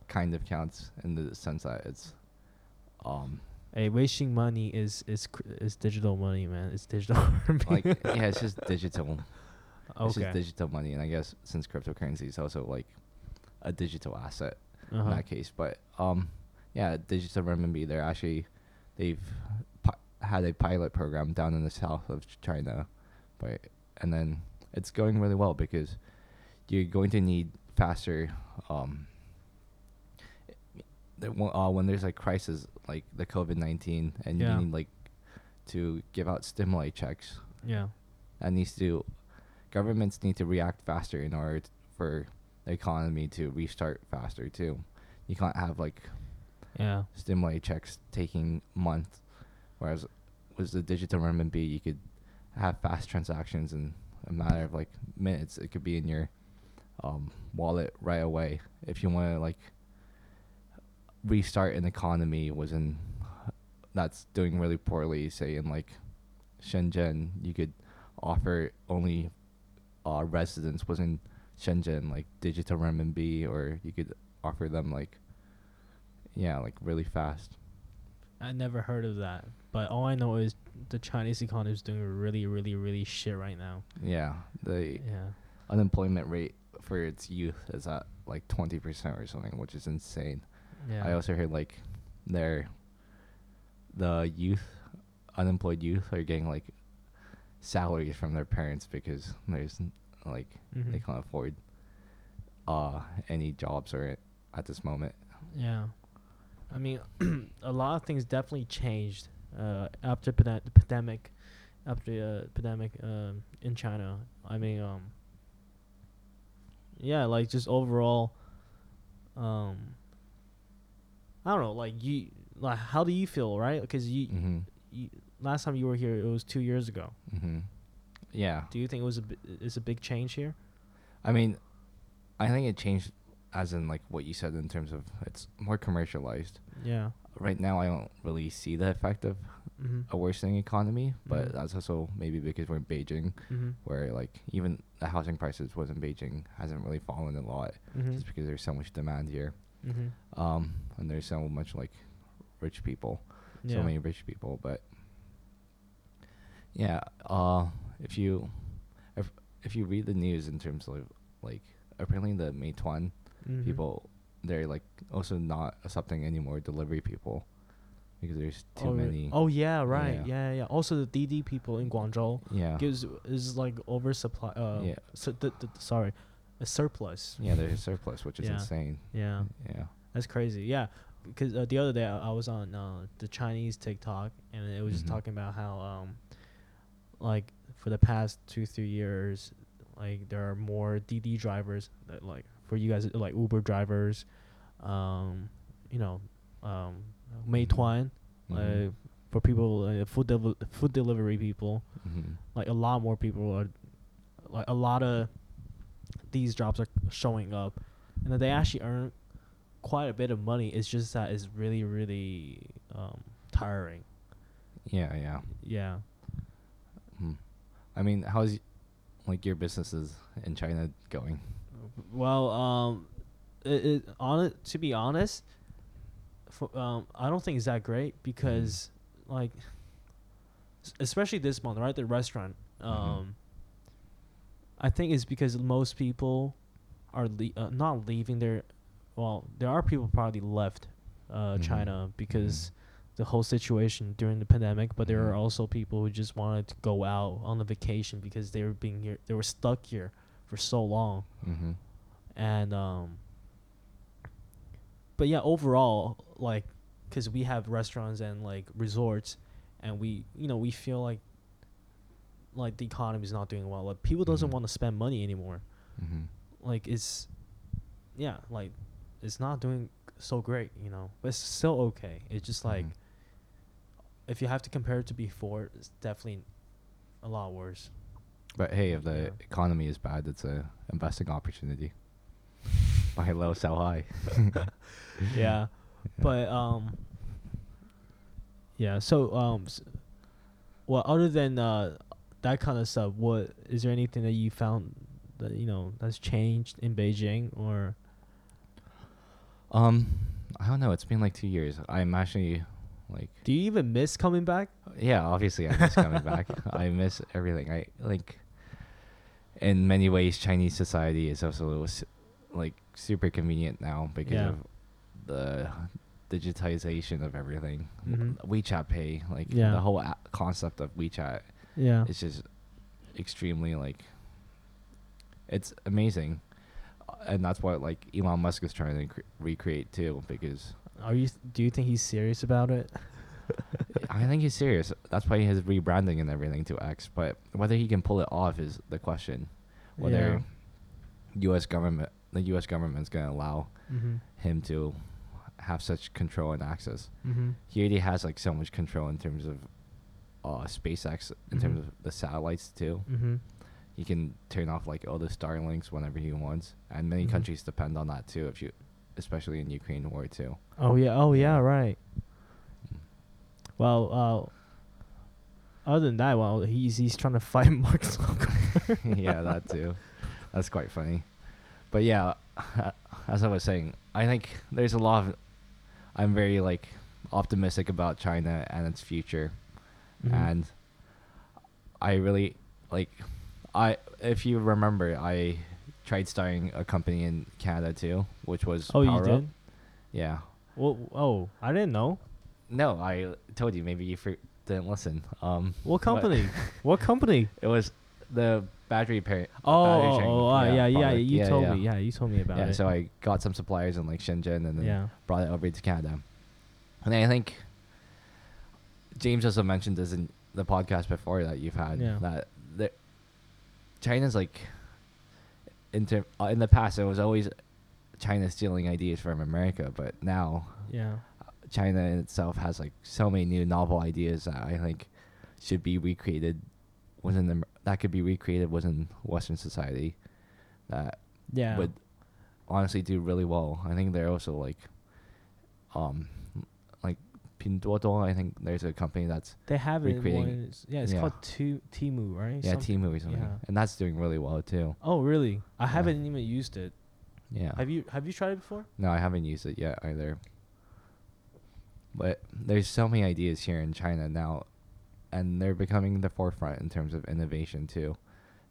kind of counts in the sense that it's, um, hey, wasting money is is cr- is digital money, man. It's digital. like yeah, it's just digital. It's okay. just digital money, and I guess since cryptocurrency is also like a digital asset in Uh-huh. that case, but um, yeah, digital renminbi. They're actually they've pi- had a pilot program down in the south of China, but and then it's going really well because you're going to need faster. Um, the one- uh, when there's like crisis like the COVID nineteen, and Yeah. you need like to give out stimuli checks Yeah. that needs to governments need to react faster in order t- for the economy to restart faster too. You can't have like Yeah. stimuli checks taking months, whereas with the digital renminbi you could have fast transactions in a matter of like minutes. It could be in your um, wallet right away if you want to like restart an economy was in that's doing really poorly say in like Shenzhen you could offer only uh, residents was in Shenzhen like digital renminbi or you could offer them like Yeah, like really fast. I never heard of that, but all I know is the Chinese economy is doing really, really, really shit right now. Yeah, the Yeah. unemployment rate for its youth is at like 20% or something, which is insane. Yeah. I also heard like their the youth unemployed youth are getting like salaries from their parents because there's like they Mhm. can't afford uh any jobs or at this moment. Yeah. I mean, a lot of things definitely changed uh, after the pandemic, after the uh, pandemic um, in China. I mean, um, yeah, like just overall, um, I don't know, like you, like how do you feel, right? Because you, Mhm. you, last time you were here, it was two years ago. Mhm. Yeah. Do you think it was a, is a big change here? I mean, I think it changed as in like what you said in terms of it's more commercialized. Yeah. Right now I don't really see the effect of Mm-hmm. a worsening economy, but Mhm. that's also maybe because we're in Beijing Mm-hmm. where like even the housing prices was in Beijing hasn't really fallen a lot Mm-hmm. just because there's so much demand here. Mm-hmm. Um and there's so much like rich people, Yeah. so many rich people, but yeah, uh if you if if you read the news in terms of like apparently the Meituan Mhm. people they're like also not accepting any more delivery people because there's too oh, many Oh yeah, right. Yeah. Yeah, yeah. Also, the DiDi people in Guangzhou yeah gives is like oversupply. Uh, Yeah. So th- th- sorry, a surplus. yeah there's a surplus which is Yeah. insane Yeah, yeah that's crazy. Yeah, because uh, the other day I, I was on uh, the Chinese TikTok and it was just Mhm. talking about how um, like for the past two three years, like there are more DiDi drivers that like for you guys like Uber drivers, um, you know, um, Meituan. Mhm. like for people uh, food devel food delivery people Mhm. like a lot more people are like a lot of these jobs are showing up and that they actually earn quite a bit of money. It's just that it's really really um tiring. Yeah yeah. Yeah. Hmm. i mean how's y- like your businesses in china going? Well um it, it on it to be honest for, um i don't think it's that great because like s- especially this month right? The restaurant um i think it's because most people are le- uh, not leaving their well there are people probably left uh Mhm. china because the whole situation during the pandemic but there are Mhm. also people who just wanted to go out on a vacation because they were being here they were stuck here for so long mm-hmm. and um but yeah overall like because we have restaurants and like resorts and we you know we feel like like the economy is not doing well like people doesn't Mhm. want to spend money anymore Mm-hmm. like it's yeah like it's not doing so great you know but it's still okay. It's just like Mhm. if you have to compare it to before it's definitely a lot worse. But hey if the Yeah. economy is bad it's a investing opportunity. Buy low sell high. Yeah. But um yeah so um s- well other than uh that kind of stuff what is there anything that you found that you know that's changed in beijing or um i don't know it's been like two years i'm actually like do you even miss coming back Yeah, obviously I miss coming back. I miss everything. I like in many ways Chinese society is also like super convenient now because Yeah. of the digitization of everything. Mhm. WeChat Pay, like Yeah. the whole a- concept of WeChat yeah it's just extremely like it's amazing. And that's what like Elon Musk is trying to cre- recreate too because are you do you think he's serious about it I think he's serious. That's why he's rebranding and everything to X. But whether he can pull it off is the question. Whether U.S. government, the U.S. government's gonna allow mm-hmm. him to have such control and access. Mm-hmm. He already has like so much control in terms of uh, SpaceX, in terms Mhm. of the satellites too. Mm-hmm. He can turn off like all the Starlinks whenever he wants, and many Mhm. countries depend on that too. If you, especially in Ukraine war too. Oh yeah. Oh yeah. Right. Well, uh, other than that, well, he's he's trying to fight Mark Zuckerberg. yeah, that too. That's quite funny. But yeah, as I was saying, I think there's a lot of I'm very like optimistic about China and its future, Mhm. and I really like I if you remember I tried starting a company in Canada too, which was oh, you Power Up. did? Yeah. Well, oh, I didn't know. No, I told you. Maybe you for, didn't listen. Um, What company? what company? It was the battery pair. Oh, battery oh, oh, ah, yeah, yeah, product. You told me. Yeah, you told me about yeah, it. so I got some suppliers in like Shenzhen and then yeah. brought it over to Canada. And I think James also mentioned this in the podcast before that you've had Yeah. that China's like in term, uh, in the past it was always China stealing ideas from America, but now Yeah. China in itself has like so many new novel ideas that I think should be recreated within the that could be recreated within Western society that Yeah. would honestly do really well. I think they're also like um like Pinduoduo, I think there's a company that's they have it. in recreating- one- yeah, it's yeah. called Tu Temu, right? yeah, Something- Team or something. yeah. And that's doing really well too. Oh, really? I Yeah. haven't even used it. Yeah. Have you Have you tried it before? No, I haven't used it yet either. But there's so many ideas here in China now, and they're becoming the forefront in terms of innovation too.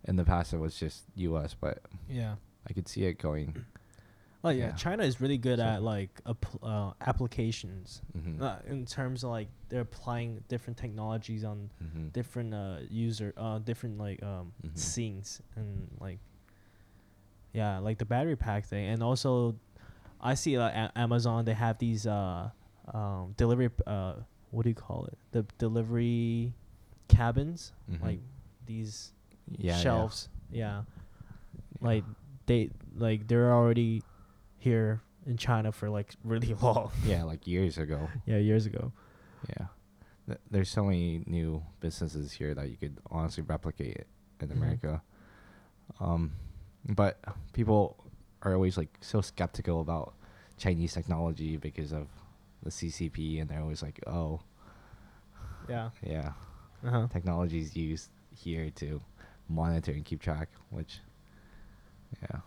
In the past, it was just U.S., but Yeah. I could see it going. Oh yeah, Yeah. China is really good So- at like app- uh, applications. hmm Uh, in terms of like they're applying different technologies on hmm different uh user uh different like um Mhm. scenes and like yeah like the battery pack thing and also i see like a- amazon they have these uh um delivery p- uh what do you call it the delivery cabins Mhm. like these yeah, yeah. shelves yeah. like they like they're already here in china for like really long Yeah, like years ago. yeah years ago Yeah. Th- There's so many new businesses here that you could honestly replicate it in Mhm. America. Um, but people are always like so skeptical about Chinese technology because of the CCP, and they're always like, "Oh, yeah yeah, uh-huh technology is used here to monitor and keep track." Which, yeah.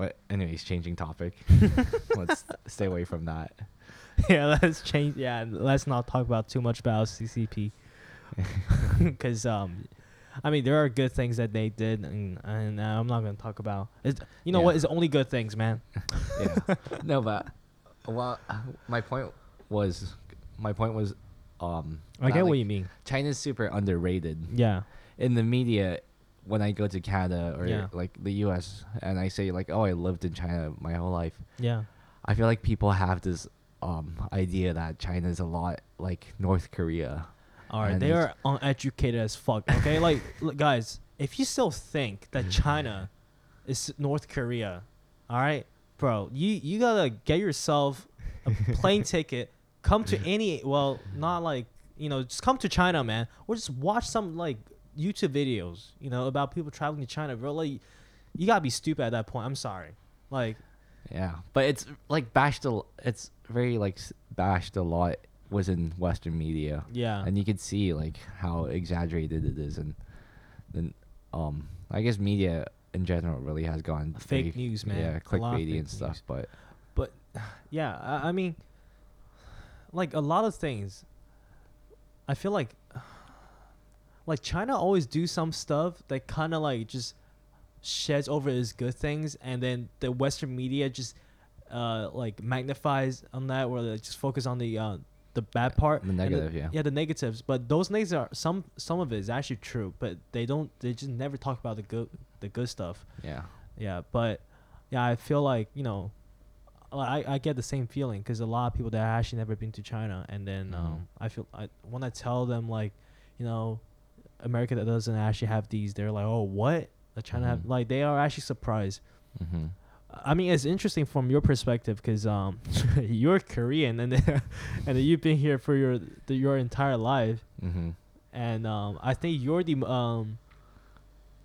But anyways, changing topic. Let's stay away from that. yeah, let's change. Yeah, let's not talk about too much about CCP, because um, I mean there are good things that they did, and, and uh, I'm not gonna talk about. It's, you know Yeah. what? It's only good things, man. yeah. No, but well, my point was, my point was, um, I get what you mean. China's super underrated Yeah, in the media. When I go to Canada or Yeah. like the U.S. and I say like, "Oh, I lived in China my whole life," yeah, I feel like people have this um idea that China is a lot like North Korea. all right. they are uneducated as fuck. Okay, like look, guys, if you still think that China is North Korea, all right, bro, you you gotta get yourself a plane ticket. Come to any well, not like you know, just come to China, man, or just watch some like YouTube videos, you know, about people traveling to China, bro. Like, you gotta be stupid at that point. I'm sorry, like, Yeah, but it's like bashed. A, it's very like bashed a lot Was in Western media. yeah, and you can see like how exaggerated it is and then um i guess media in general really has gone Fake very- news, man. yeah clickbaity and stuff news. but but yeah, I, I mean, like a lot of things. I feel like, like China always do some stuff that kind of like just sheds over its good things, and then the Western media just uh like magnifies on that, where they just focus on the uh the bad part, the negative yeah yeah, the negatives. But those negatives are some some of it is actually true, but they don't. They just never talk about the good the good stuff. yeah Yeah, but yeah, I feel like you know, I I get the same feeling because a lot of people that actually never been to China, and then Mhm. um, I feel I when I tell them like, you know, America that doesn't actually have these, they're like, oh, what? That China have Mhm. like they are actually surprised. mm-hmm. I mean, it's interesting from your perspective because um, you're Korean and then, and then you've been here for your the, your entire life, Mm-hmm. and um, I think you're the um,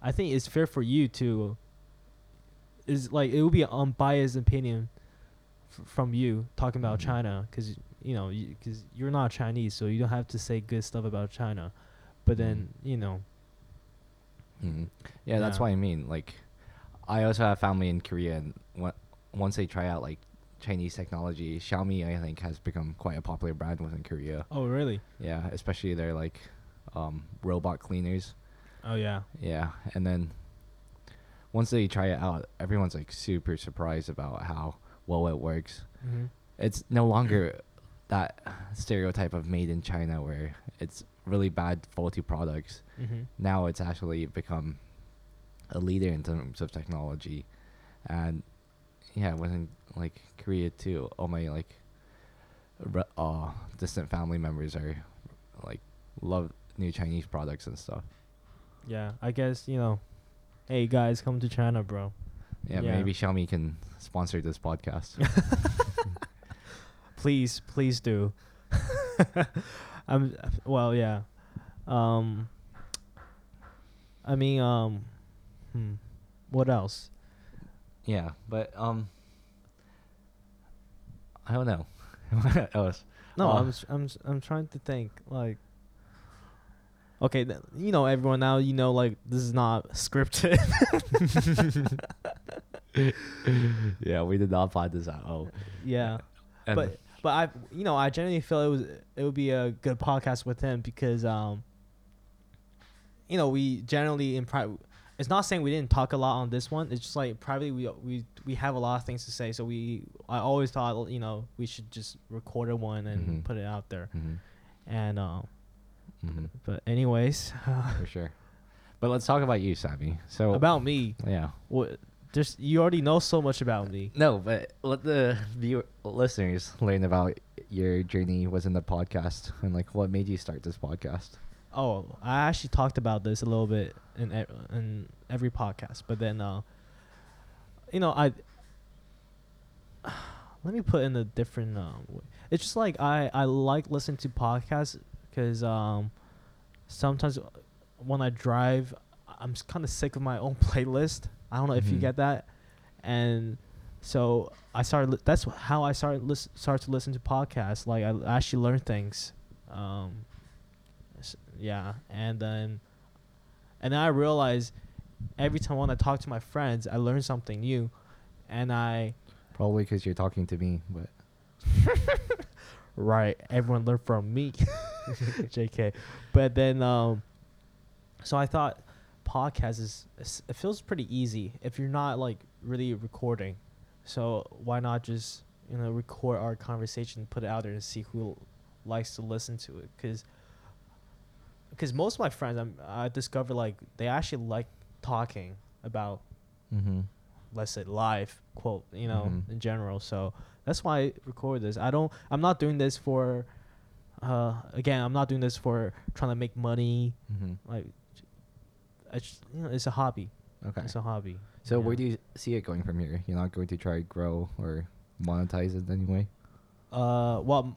I think it's fair for you to. Is like it would be an unbiased opinion f- from you talking about Mhm. China because you know because you, are not Chinese, so you don't have to say good stuff about China, but then you know Mm-hmm. yeah that's what i mean like i also have family in korea and once they try out like Chinese technology, Xiaomi I think has become quite a popular brand within Korea. Oh really? Yeah, especially their like um, robot cleaners. Oh yeah. Yeah, and then once they try it out, everyone's like super surprised about how well it works. Mm-hmm. It's no longer that stereotype of made in China where it's really bad faulty products. Mm-hmm. Now it's actually become a leader in terms of technology, and yeah, within like Korea too, all my like re- uh, distant family members are like love new Chinese products and stuff. Yeah, I guess you know. Hey guys, come to China, bro. Yeah, Yeah. maybe Xiaomi can sponsor this podcast. Please, please do. I'm well, yeah. Um I mean, um hmm, what else? yeah, but um, I don't know. what else? No, Uh, I'm I'm I'm trying to think like Okay, th- you know everyone now, you know like this is not scripted. yeah, we did not plan this out. Oh, yeah. and but but I you know I genuinely feel it was it would be a good podcast with him because um you know we generally in private it's not saying we didn't talk a lot on this one. It's just like privately we we we have a lot of things to say. So we I always thought you know we should just record a one and Mhm. put it out there. Mhm, and um mhm, but anyways. For sure. But let's talk about you, Sammy. So about me? Yeah, what just you already know so much about me no, but let the viewer listeners learn about your journey was in the podcast and like what made you start this podcast. Oh, I actually talked about this a little bit in e- in every podcast, but then uh, you know, I let me put in a different. Uh, it's just like I I like listening to podcasts because um sometimes when I drive, I'm kind of sick of my own playlist. I don't know if you Mhm. get that, and so I started. Li- that's how I started lis- started to listen to podcasts. Like I actually learned things. Um, yeah, and then and then I realized every time when I talk to my friends, I learn something new, and I Probably because you're talking to me, but right everyone learn from me, Jk. But then um, so I thought podcast is it feels pretty easy if you're not like really recording, so why not just you know record our conversation, put it out there, and see who likes to listen to it, because because most of my friends I'm, I discovered like they actually like talking about mm-hmm. let's say live quote you know Mhm. in general so that's why i record this i don't i'm not doing this for uh again i'm not doing this for trying to make money Mm-hmm. like I just, you know it's a hobby Okay. it's a hobby So where do you see it going from here? You're not going to try grow or monetize it anyway? uh well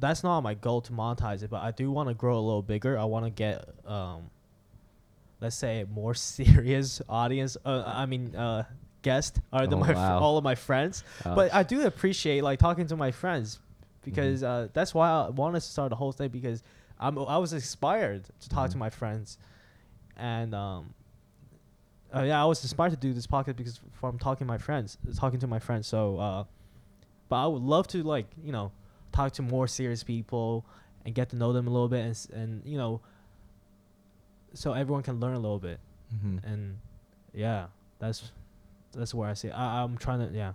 that's not my goal to monetize it but i do want to grow a little bigger i want to get um let's say a more serious audience uh, i mean uh guest the Oh, my wow. all of my friends Uh, but I do appreciate like talking to my friends Mm-hmm. because uh, that's why I wanted to start the whole thing because I'm I was inspired to talk to Mhm. my friends, and um, uh, yeah, I was inspired to do this podcast because from talking to my friends, talking to my friends. So, uh, but I would love to like you know talk to more serious people and get to know them a little bit and and you know so everyone can learn a little bit mm-hmm. and yeah, that's that's where I see. It. I, I'm trying to yeah.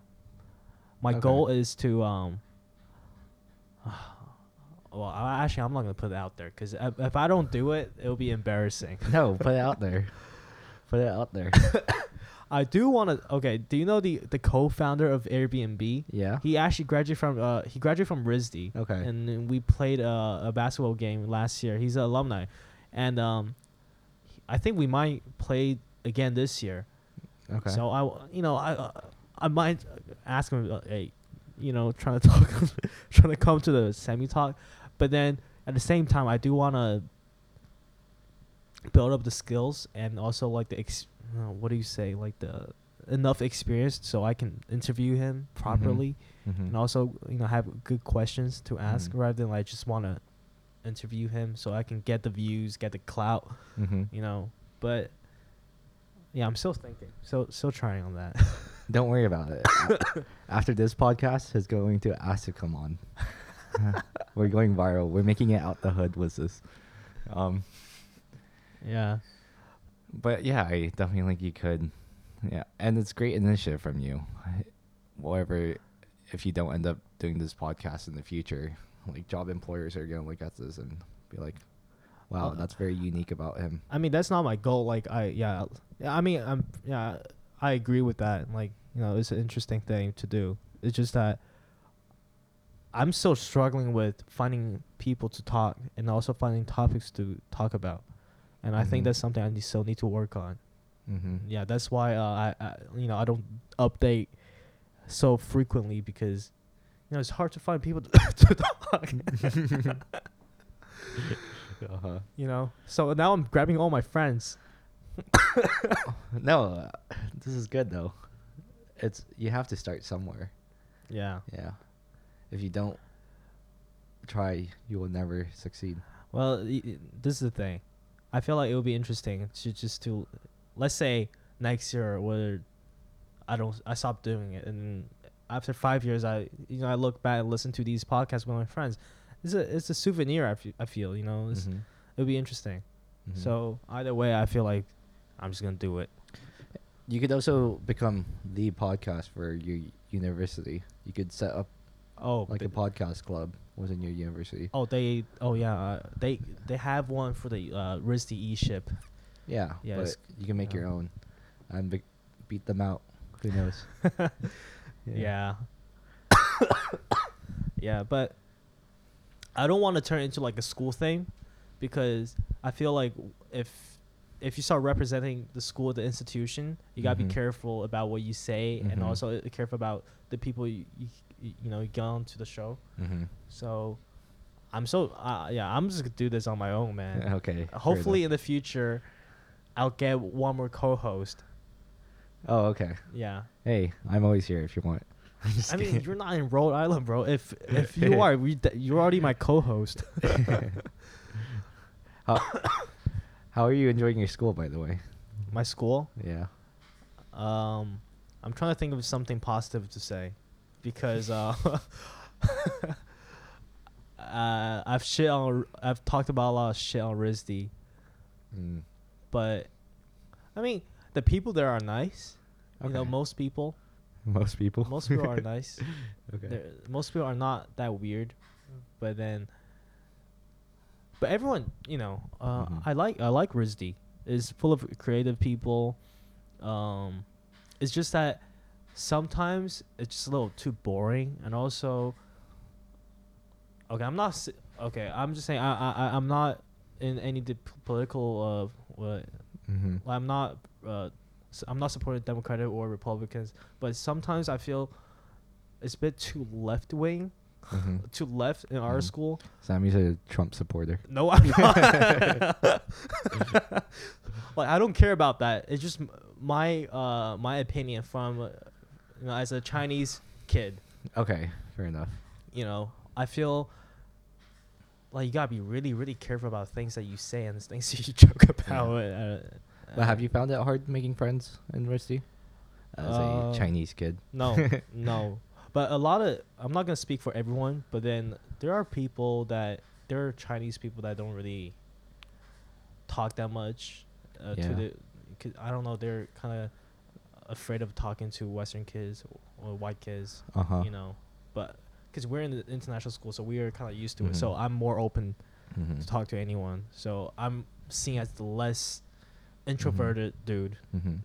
My Okay. goal is to um. Well, I, actually, I'm not gonna put it out there because if, if I don't do it, it'll be embarrassing. No, put it out there. Put it out there. I do want to. Okay, do you know the the co-founder of Airbnb? yeah. He actually graduated from uh he graduated from RISD. Okay. And we played a, a basketball game last year. He's an alumni, and um, I think we might play again this year. Okay. So I, you know, I, uh, I might ask him, uh, hey, you know, trying to talk, trying to come to the semi talk, but then at the same time, I do want to build up the skills and also like the, ex- uh, what do you say, like the enough experience so I can interview him properly mm-hmm. and also you know have good questions to ask Mhm. rather than like just want to interview him so I can get the views, get the clout mm-hmm. you know. But yeah, I'm still thinking, still still trying on that. Don't worry about it. After this podcast, he's going to ask to come on. We're going viral. We're making it out the hood with this. Um, Yeah. but yeah, I definitely think you could. Yeah, and it's great initiative from you. Whatever, if you don't end up doing this podcast in the future, like job employers are gonna look at this and be like, "Wow, Uh, that's very unique about him." I mean, that's not my goal. Like, I yeah, yeah. I mean, I'm yeah. I agree with that. Like, you know, it's an interesting thing to do. It's just that I'm still struggling with finding people to talk and also finding topics to talk about, and I think Mhm. that's something I need, still need to work on. Mm-hmm. Yeah, that's why uh, I, I you know I don't update so frequently because you know it's hard to find people to, to talk. uh-huh. you know, so now I'm grabbing all my friends. No, uh, this is good though. It's you have to start somewhere. Yeah. Yeah. If you don't try, you will never succeed. Well, y- this is the thing. I feel like it would be interesting to just to, let's say next year where I don't I stop doing it, and after five years I you know I look back and listen to these podcasts with my friends. It's a it's a souvenir. I feel, you know Mhm. it would be interesting. Mhm. So either way, I feel like I'm just gonna do it. you could also become the podcast for your university. You could set up Oh, like a but- podcast club was in your university. oh they oh yeah uh, they they have one for the uh, RISD E ship. Yeah, Yeah, but you can make your own and be- beat them out. Who knows? Yeah. Yeah. but I don't want to turn it into like a school thing because I feel like if if you start representing the school, the institution, you gotta be careful about what you say and Mhm. also uh, careful about the people you you, you you know on to the show. Mm-hmm. So I'm so uh, yeah, I'm just gonna do this on my own, man. Okay. Hopefully in the future, I'll get one more co-host. Oh, okay. Yeah. Hey, I'm always here if you want. I'm mean, you're not in Rhode Island, bro. If if you are, we d- you're already my co-host. how, how are you enjoying your school, by the way? my school. Yeah. Um, I'm trying to think of something positive to say, because uh, uh, I've shit on, I've talked about a lot of shit on RISD, Mm. but I mean, the people there are nice. You know, most people, Most people. most people are nice. okay. They're- most people are not that weird, but then, but everyone, you know, uh, Mhm. I like I like RISD. It's full of creative people. Um, it's just that sometimes it's just a little too boring, and also, okay, I'm not okay. I'm just saying I I I'm not in any de- political uh what Mm-hmm. I'm not uh, I'm not supporting Democratic or Republicans, but sometimes I feel it's a bit too left wing, Mm-hmm. too left in our Mhm. school. Sammy's a Trump supporter. No, I'm not. like I don't care about that. It's just my uh my opinion from uh, you know as a Chinese kid. Okay, fair enough. You know, I feel like you gotta be really really careful about things that you say and things you joke about. Uh, But have you found it hard making friends in university? As Uh, a Chinese kid. No, no. But a lot of I'm not gonna speak for everyone, but then there are people that there are Chinese people that don't really talk that much uh, Yeah. to the. 'cause I don't know. They're kind of afraid of talking to Western kids or white kids, uh-huh. you know. But because we're in the international school, so we are kind of used to mm-hmm. it. So mm-hmm. I'm more open mm-hmm. to talk to anyone. So I'm seen as the less introverted mm-hmm. dude, mm-hmm.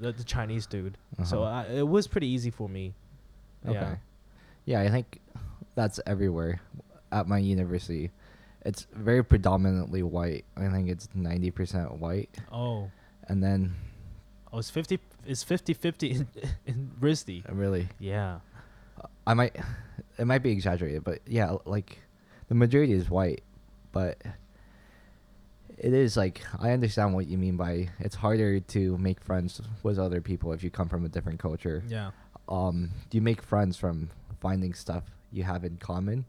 the, the, Chinese dude. Uh-huh. So I, it was pretty easy for me. Okay. Yeah. yeah, I think that's everywhere. At my university, it's very predominantly white. I think it's ninety percent white. Oh. And then. Oh, it's 50 is 50-50 in, in RISD. Uh, really? Yeah. I might it might be exaggerated, but yeah, like the majority is white, but it is like I understand what you mean by it's harder to make friends with other people if you come from a different culture. Yeah. Um, you make friends from finding stuff you have in common.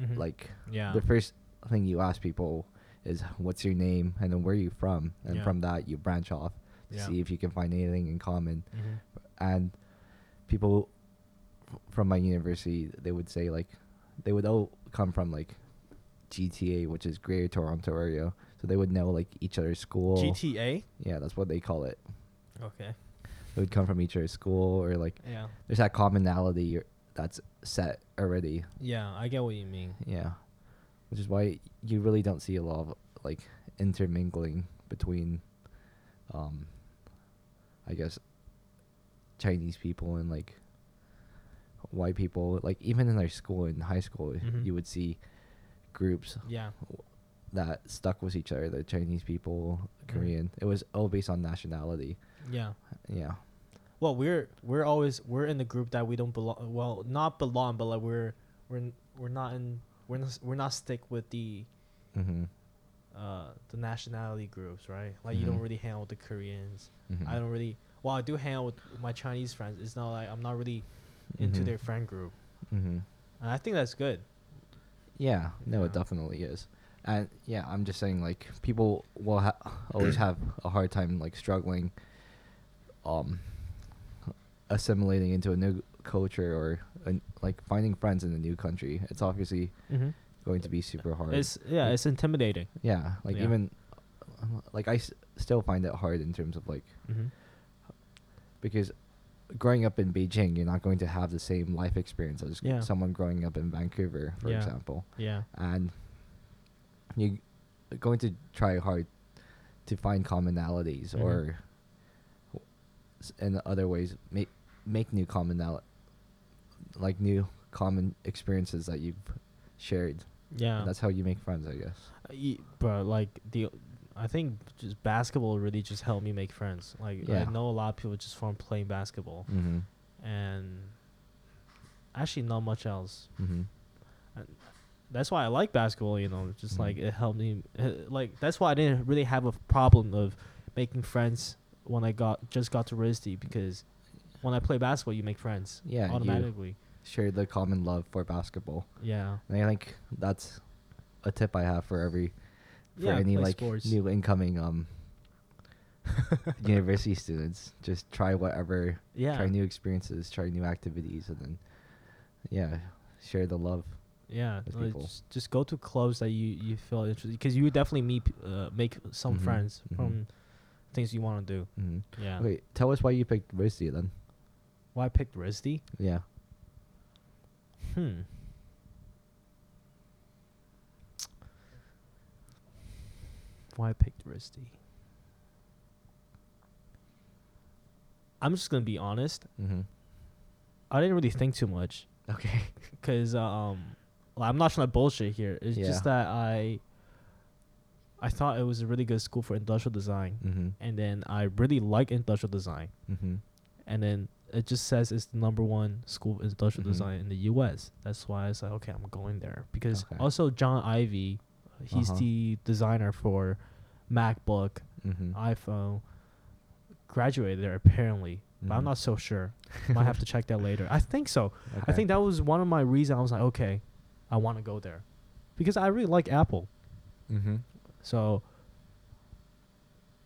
Mm-hmm. Like yeah. the first thing you ask people is what's your name and then where are you from? And yeah. from that you branch off. Yeah. see if you can find anything in common Mhm. and people f- from my university they would say like they would all come from like GTA, which is Greater Toronto Area, so they would know like each other's school. GTA. Yeah, that's what they call it. Okay. They would come from each other's school, or like Yeah. there's that commonality that's set already. Yeah, I get what you mean. Yeah, which is why you really don't see a lot of like intermingling between, um, I guess, Chinese people and like white people. Like even in our school in high school, Mhm. you would see groups Yeah. that stuck with each other. The Chinese people, Mhm. Korean. It was all based on nationality. Yeah. Yeah. Well, we're we're always we're in the group that we don't belong. Well, not belong, but like we're we're we're not in we're not, we're not stick with the Mm-hmm. Uh the nationality groups, right? Like you don't Mhm. really hang out with the Koreans. Mm-hmm. I don't really. Well, I do hang out with my Chinese friends. It's not like I'm not really into Mhm. their friend group, Mm-hmm. and I think that's good. Yeah, no, Yeah. it definitely is. And yeah, I'm just saying like people will ha- always have a hard time like struggling um assimilating into a new culture or an, like finding friends in a new country. It's obviously Mm-hmm. Going to be super hard. It's yeah, it's intimidating. yeah, like Yeah. even like I s- still find it hard in terms of like Mm-hmm. because growing up in Beijing, you're not going to have the same life experience as Yeah. someone growing up in Vancouver, for Yeah. example. Yeah. and you're going to try hard to find commonalities Mhm. or in other ways make make new commonal like new common experiences that you've shared. Yeah. And that's how you make friends, I guess. Uh, Bro, like the, I think just basketball really just helped me make friends. Like Yeah. I know a lot of people just from playing basketball, Mm-hmm. and actually not much else. Mm-hmm. That's why I like basketball. You know, just Mhm. like it helped me. uh, Like that's why I didn't really have a problem of making friends when I got just got to RISD because when I play basketball, you make friends. Yeah, automatically. Share the common love for basketball. Yeah. And I think that's a tip I have for every for Yeah, any like sports. new incoming um university students. Just try whatever Yeah. try new experiences, try new activities, and then yeah, share the love. Yeah, like. Just, just go to clubs that you you feel interested because you would definitely meet uh, make some Mhm, friends mhm. from things you want to do. Mm-hmm. Yeah. Wait, tell us why you picked RISD then. Why I picked RISD? Yeah. Hmm. Why I picked RISD? I'm just gonna be honest. Mm-hmm. I didn't really think too much. Okay. because um, well, I'm not trying to bullshit here. It's Yeah. just that I I thought it was a really good school for industrial design, Mm-hmm. and then I really like industrial design, Mm-hmm. and then it just says it's the number one school of industrial Mhm. design in the U.S. That's why I was like, okay, I'm going there because Okay. also Jony Ive, he's Uh-huh. the designer for MacBook, Mm-hmm. iPhone, graduated there apparently, but I'm Mhm. not so sure. Might have to check that later. I think so. I think that was one of my reasons I was like, okay, I want to go there because I really like Apple. Mm-hmm. So,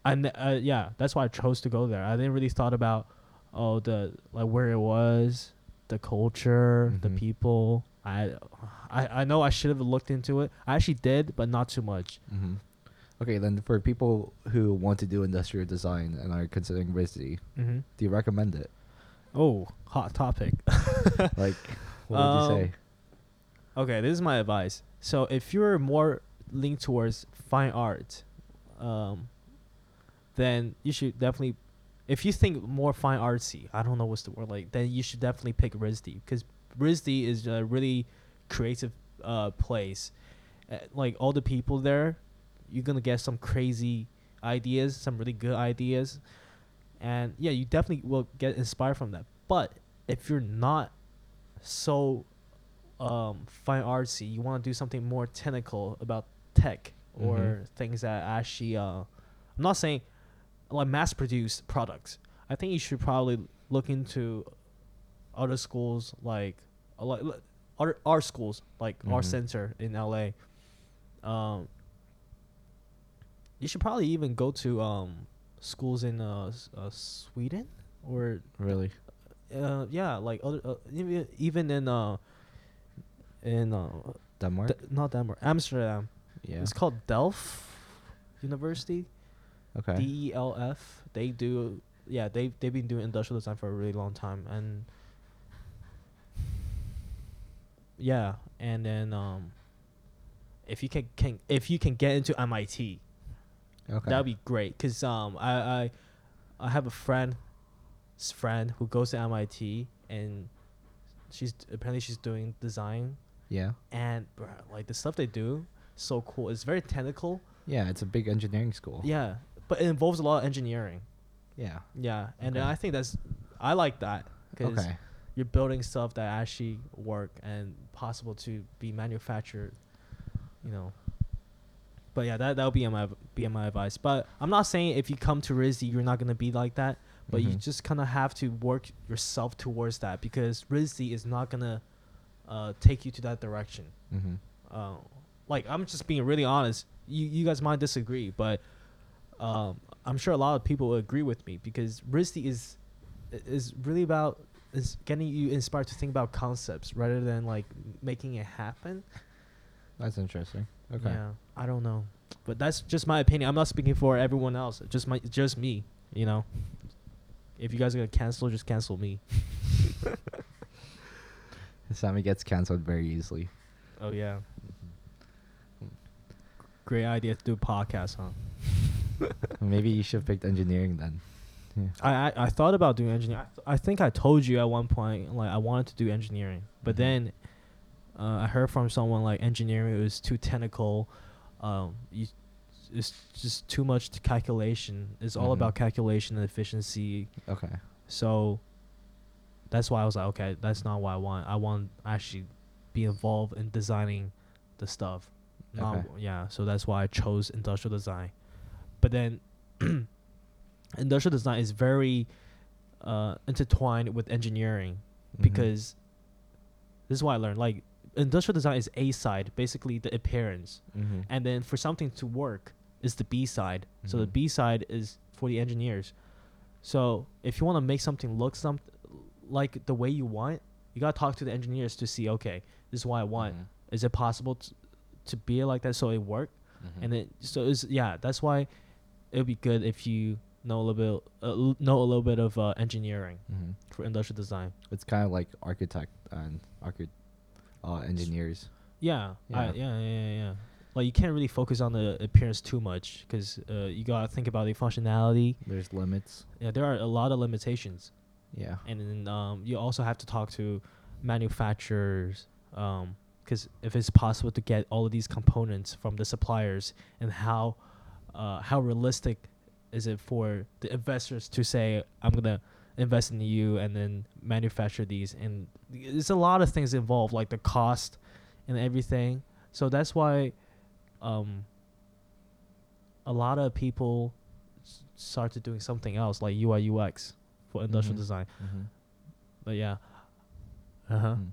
and uh, yeah, that's why I chose to go there. I didn't really thought about oh the like where it was, the culture, the Mhm. people. I, I I know I should have looked into it. I actually did, but not too much. Mm-hmm. Okay, then for people who want to do industrial design and are considering RISD, Mm-hmm. do you recommend it? Oh, hot topic. Like, what would you say? Um, Okay, this is my advice. So if you're more linked towards fine art, um, then you should definitely, if you think more fine artsy, I don't know what's the word like, then you should definitely pick RISD because RISD is a really creative uh, place. Uh, like all the people there, you're gonna get some crazy ideas, some really good ideas, and yeah, you definitely will get inspired from that. But if you're not so um, fine artsy, you want to do something more technical about tech or Mhm. things that actually, uh, I'm not saying like mass produced products. I think you should probably look into other schools like like other art schools like Art Mhm. Center in LA. Um, you should probably even go to um, schools in uh, uh, Sweden or Really? uh, yeah, like other uh, even even in uh in uh Denmark. D- not Denmark, Amsterdam. yeah. It's called Delft University. Okay. D E L F. They do yeah, they they've been doing industrial design for a really long time and yeah, and then um if you can, can if you can get into MIT, okay. that'd be great cuz um I I I have a friend friend who goes to MIT and she's apparently she's doing design yeah. and bruh, like the stuff they do so cool. It's very technical. Yeah, it's a big engineering school. Yeah, but it involves a lot of engineering. Yeah. Yeah, and Okay. I think that's I like that because Okay. you're building stuff that actually work and possible to be manufactured. You know. But yeah, that that would be my be my advice. But I'm not saying if you come to RISD you're not gonna be like that. But you Mhm. just kind of have to work yourself towards that because RISD is not gonna uh, take you to that direction. Mhm. uh, like I'm just being really honest. You you guys might disagree, but um, I'm sure a lot of people will agree with me because RISD is is really about is getting you inspired to think about concepts rather than like making it happen. That's interesting. Okay. Yeah, I don't know, but that's just my opinion. I'm not speaking for everyone else. Just my just me. You know, if you guys are gonna cancel, just cancel me. Sammy gets canceled very easily. Oh yeah. Great idea to do a podcast, huh? Maybe you should have picked engineering then. Yeah. I, I, I thought about doing engineering. I, th- I think I told you at one point like I wanted to do engineering, but Mhm. then uh, I heard from someone like engineering was too technical. Um, you, it's just too much to calculation. It's all Mhm. about calculation and efficiency. Okay. So that's why I was like, okay, that's not what I want. I want actually be involved in designing the stuff. Not, Okay. Yeah, so that's why I chose industrial design. But then industrial design is very uh, intertwined with engineering Mhm. because this is what I learned. Like industrial design is A side, basically the appearance, Mhm. and then for something to work is the B side. So the Mhm. B side is for the engineers. So if you want to make something look some like the way you want, you gotta talk to the engineers to see. Okay, this is what I want. Mhm. Is it possible to, to be like that so it work? Mhm. And then so it's yeah. That's why it would be good if you know a little bit uh, l- know a little bit of uh, engineering Mhm. for industrial design. It's kind of like architect and archi- uh, engineers. Yeah, Yeah. yeah, yeah, yeah, yeah. Like you can't really focus on the appearance too much because uh, you gotta think about the functionality. There's limits. Yeah, there are a lot of limitations, Yeah. and then um, you also have to talk to manufacturers because if it's possible to get all of these components from the suppliers, and how uh, how realistic is it for the investors to say I'm gonna invest in you and then manufacture these and there's a lot of things involved like the cost and everything so that's why um a lot of people s- started doing something else like UI UX for industrial Mhm. design Mhm. but yeah uh-huh Mhm.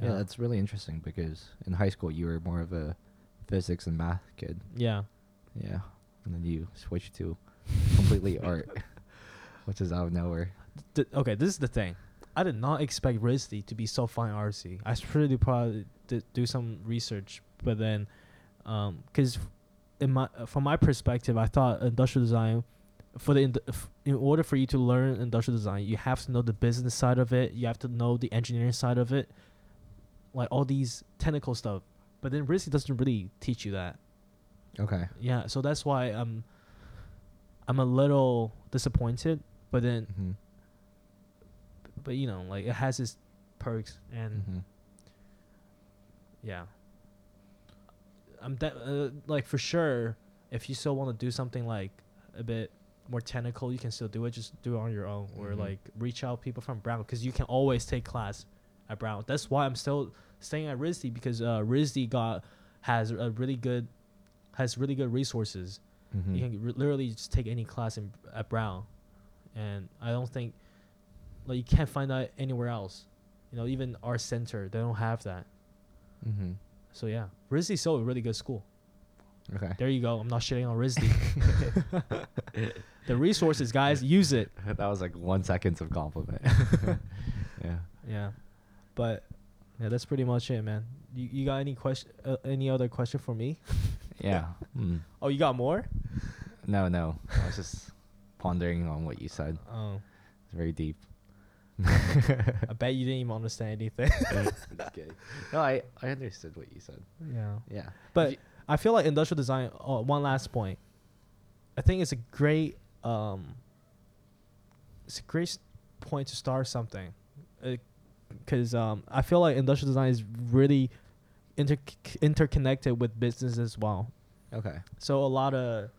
Yeah. that's really interesting because in high school you were more of a physics and math kid. yeah Yeah. And then you switch to completely art, which is out of nowhere. Th- okay, this is the thing. I did not expect RISD to be so fine artsy. I should probably did do some research, but then, um, because in my from my perspective, I thought industrial design, for the ind- in order for you to learn industrial design, you have to know the business side of it. You have to know the engineering side of it, like all these technical stuff. But then RISD doesn't really teach you that. Okay. Yeah, so that's why I'm, I'm a little disappointed. But then Mhm. but you know, like it has its perks, and Mhm. yeah, I'm de- uh, like for sure. If you still want to do something like a bit more technical, you can still do it. Just do it on your own, or Mhm. like reach out people from Brown because you can always take class at Brown. That's why I'm still staying at RISD because uh, RISD got has a really good has really good resources. Mhm. You can re- literally just take any class in at Brown, and I don't think like you can't find that anywhere else. You know, even our center they don't have that. Mhm. So yeah, RISD is still a really good school. Okay. There you go. I'm not shitting on RISD. the resources, guys, use it. that was like one seconds of compliment. Yeah. Yeah, but yeah, that's pretty much it, man. You you got any question? Uh, any other question for me? Yeah. Mm. Oh, you got more? No, no. I was just pondering on what you said. Oh, It's very deep. I bet you didn't even understand anything. Just. No, I, I understood what you said. yeah, Yeah. but you- I feel like industrial design. Oh, one last point. I think it's a great um. It's a great point to start something, because um I feel like industrial design is really inter- interconnected with business as well. Okay. So a lot of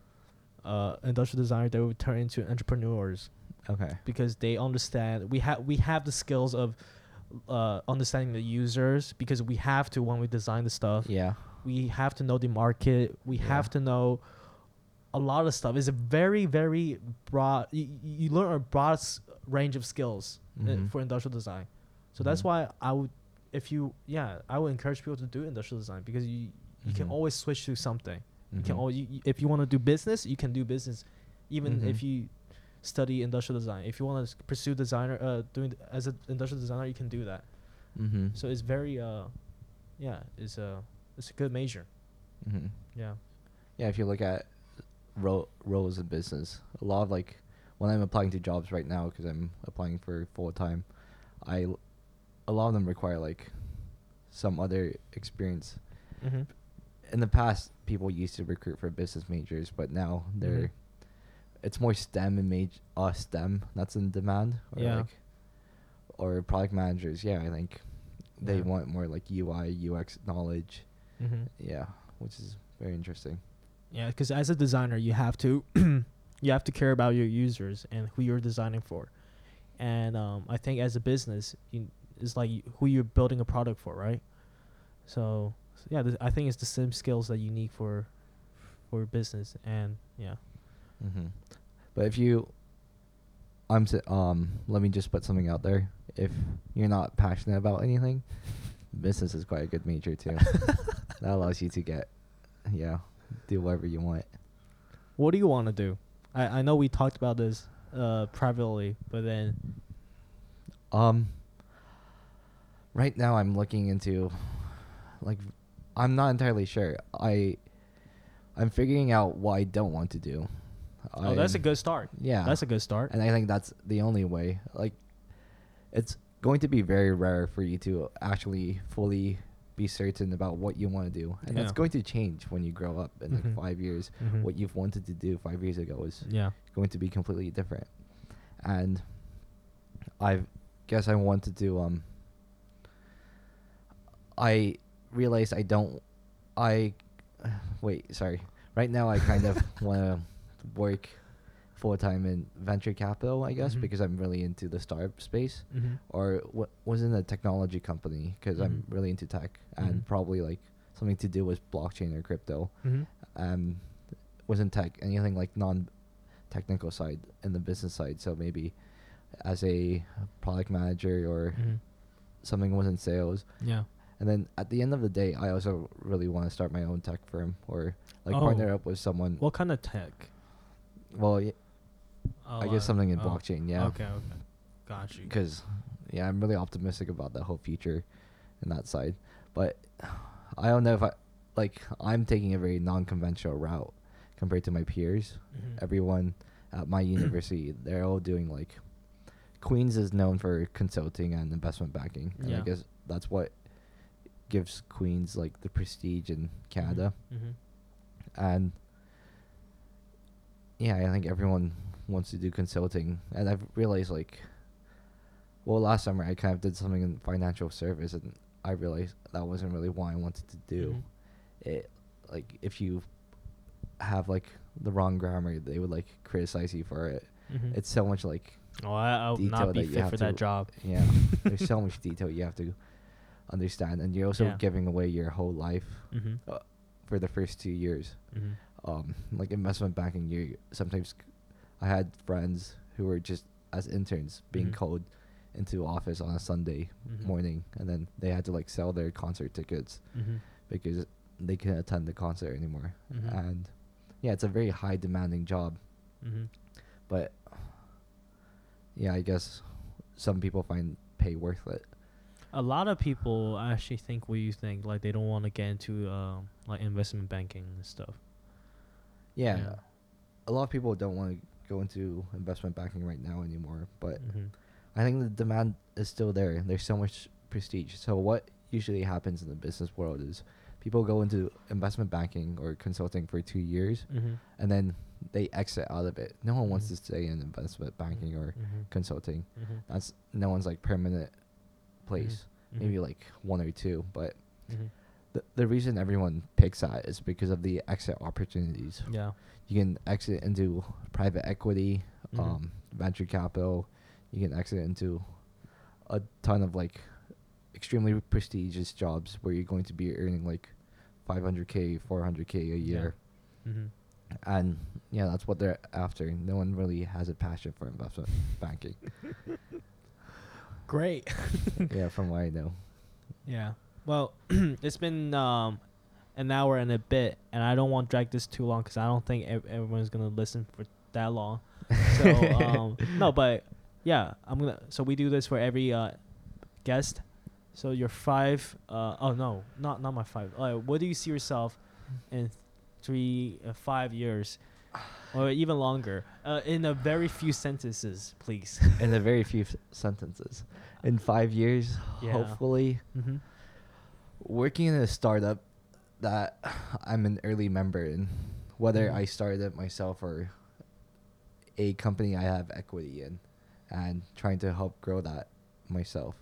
uh, industrial designers they would turn into entrepreneurs Okay. because they understand we have we have the skills of uh, understanding the users because we have to when we design the stuff Yeah. we have to know the market we Yeah. have to know a lot of stuff it's a very very broad you, you learn a broad s- range of skills uh, Mhm. for industrial design so that's Mhm. why i would if you yeah i would encourage people to do industrial design because you you can Mhm. always switch to something you can Mhm. always you, if you want to do business you can do business even Mhm. if you study industrial design if you want to pursue designer uh doing as an industrial designer you can do that Mm-hmm. so it's very uh yeah it's a it's a good major mm-hmm. yeah Yeah, if you look at ro- roles in business, a lot of like when I'm applying to jobs right now because I'm applying for full time, I l- a lot of them require like some other experience. mm-hmm. In the past, people used to recruit for business majors, but now they're it's more STEM and maj- uh STEM that's in demand. Or Yeah. Like, or product managers. Yeah, I think they Yeah. want more like UI UX knowledge. Mm-hmm. Yeah, which is very interesting. yeah because as a designer you have to you have to care about your users and who you're designing for and um, i think as a business you, it's like who you're building a product for right so yeah th- i think it's the same skills that you need for for business and yeah Mm-hmm. But if you, I'm s- um, let me just put something out there. If you're not passionate about anything, business is quite a good major too. that allows you to get, yeah, do whatever you want. what do you want to do I, I know we talked about this uh privately but then Um, right now I'm looking into, like, I'm not entirely sure. I, I'm figuring out what I don't want to do. oh that's a I'm- good start Yeah, that's a good start and I think that's the only way. Like, it's going to be very rare for you to actually fully be certain about what you want to do, and that's Yeah. going to change when you grow up in Mhm. like five years. Mhm. What you've wanted to do five years ago is yeah going to be completely different, and I guess I wanted to um. I realize I don't. I wait. Sorry. Right now, I kind of want to work full time in venture capital. I guess Mhm. because I'm really into the startup space, mm-hmm. or what was in a technology company because I'm Mhm. really into tech and Mhm. probably like something to do with blockchain or crypto. Mm-hmm. Um, wasn't tech anything like non technical side in the business side. So maybe as a product manager or Mm-hmm. something was in sales. yeah And then at the end of the day, I also really want to start my own tech firm or like Oh. partner up with someone. what kind of tech Well, Oh, I guess uh, something in oh, blockchain, yeah. Okay, okay. Got you. Because yeah, I'm really optimistic about the whole future in that side. But I don't know if I like I'm taking a very non-conventional route compared to my peers. Mhm. Everyone at my university, they're all doing like Queens is known for consulting and investment banking. And I guess that's what gives Queens like the prestige in Canada. Mhm. And yeah, I think everyone wants to do consulting. And I've realized like well last summer I kind of did something in financial service and I realized that wasn't really what I wanted to do. Mhm. It like if you have like the wrong grammar, they would like criticize you for it. Mhm. It's so much like Oh, I, I would not be fit for that job. yeah, there's so much detail you have to understand, and you're also Yeah. giving away your whole life Mhm. uh, for the first two years. Mhm. Um, like investment banking, you sometimes I had friends who were just as interns being Mhm. called into office on a Sunday Mhm. morning, and then they had to like sell their concert tickets Mhm. because they couldn't attend the concert anymore. Mhm. And yeah, it's a very high demanding job, but yeah, I guess some people find pay worth it. A lot of people actually think what you think. Like they don't want to get into um, like investment banking and stuff. Yeah, Yeah. a lot of people don't want to go into investment banking right now anymore, but hmm I think the demand is still there. There's so much prestige. So what usually happens in the business world is people go into investment banking or consulting for two years, hmm and then they exit out of it. No one wants Mhm. to stay in investment banking or hmm consulting. hmm That's no one's like permanent place. Mhm. Maybe like one or two, but hmm the the reason everyone picks that is because of the exit opportunities. Yeah. You can exit into private equity, Mhm. um, venture capital. You can exit into a ton of like extremely prestigious jobs where you're going to be earning like 500k, 400k a year, hmm and yeah, that's what they're after. No one really has a passion for investment banking. Great. yeah, from what I know. Yeah. Well, it's been um, an hour and a bit, and I don't want to drag this too long because I don't think ev- everyone's gonna listen for that long. So um, no, but yeah, I'm gonna. So we do this for every uh, guest. So your five. Uh, oh no, not not my five. Uh, what do you see yourself in three, uh, five years, or even longer? Uh, in a very few sentences, please. In a very few s- sentences, in five years, Yeah. hopefully, mm-hmm. working in a startup that I'm an early member in, whether Mhm. I started it myself or a company I have equity in, and trying to help grow that myself.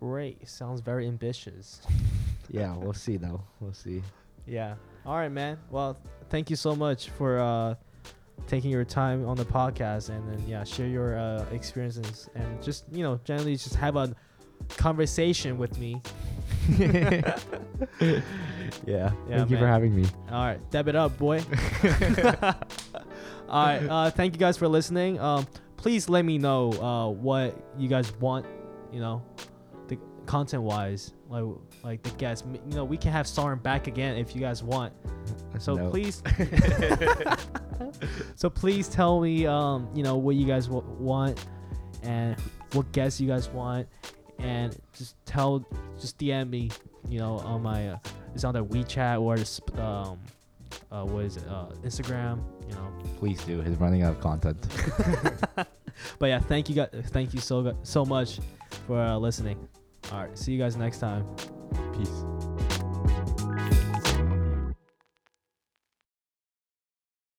Great. Sounds very ambitious. Yeah, we'll see though. We'll see. Yeah. All right, man. Well, thank you so much for uh, taking your time on the podcast and then yeah, share your uh, experiences and just you know generally just have a conversation with me. Yeah. Yeah, Thank you for having me. All right, dab it up, boy. All right, uh, thank you guys for listening. Um, please let me know uh, what you guys want. You know, content wise, like like the guests. You know, we can have SongErn back again if you guys want. So No. please, so please tell me, um, you know, what you guys w- want and what guests you guys want, and just tell, just DM me, you know, on my, uh, it's on the WeChat or the, sp- um, uh, what is it, uh, Instagram, you know. Please do. He's running out of content. But yeah, thank you guys, thank you so so much for uh, listening. All right, see you guys next time. Peace.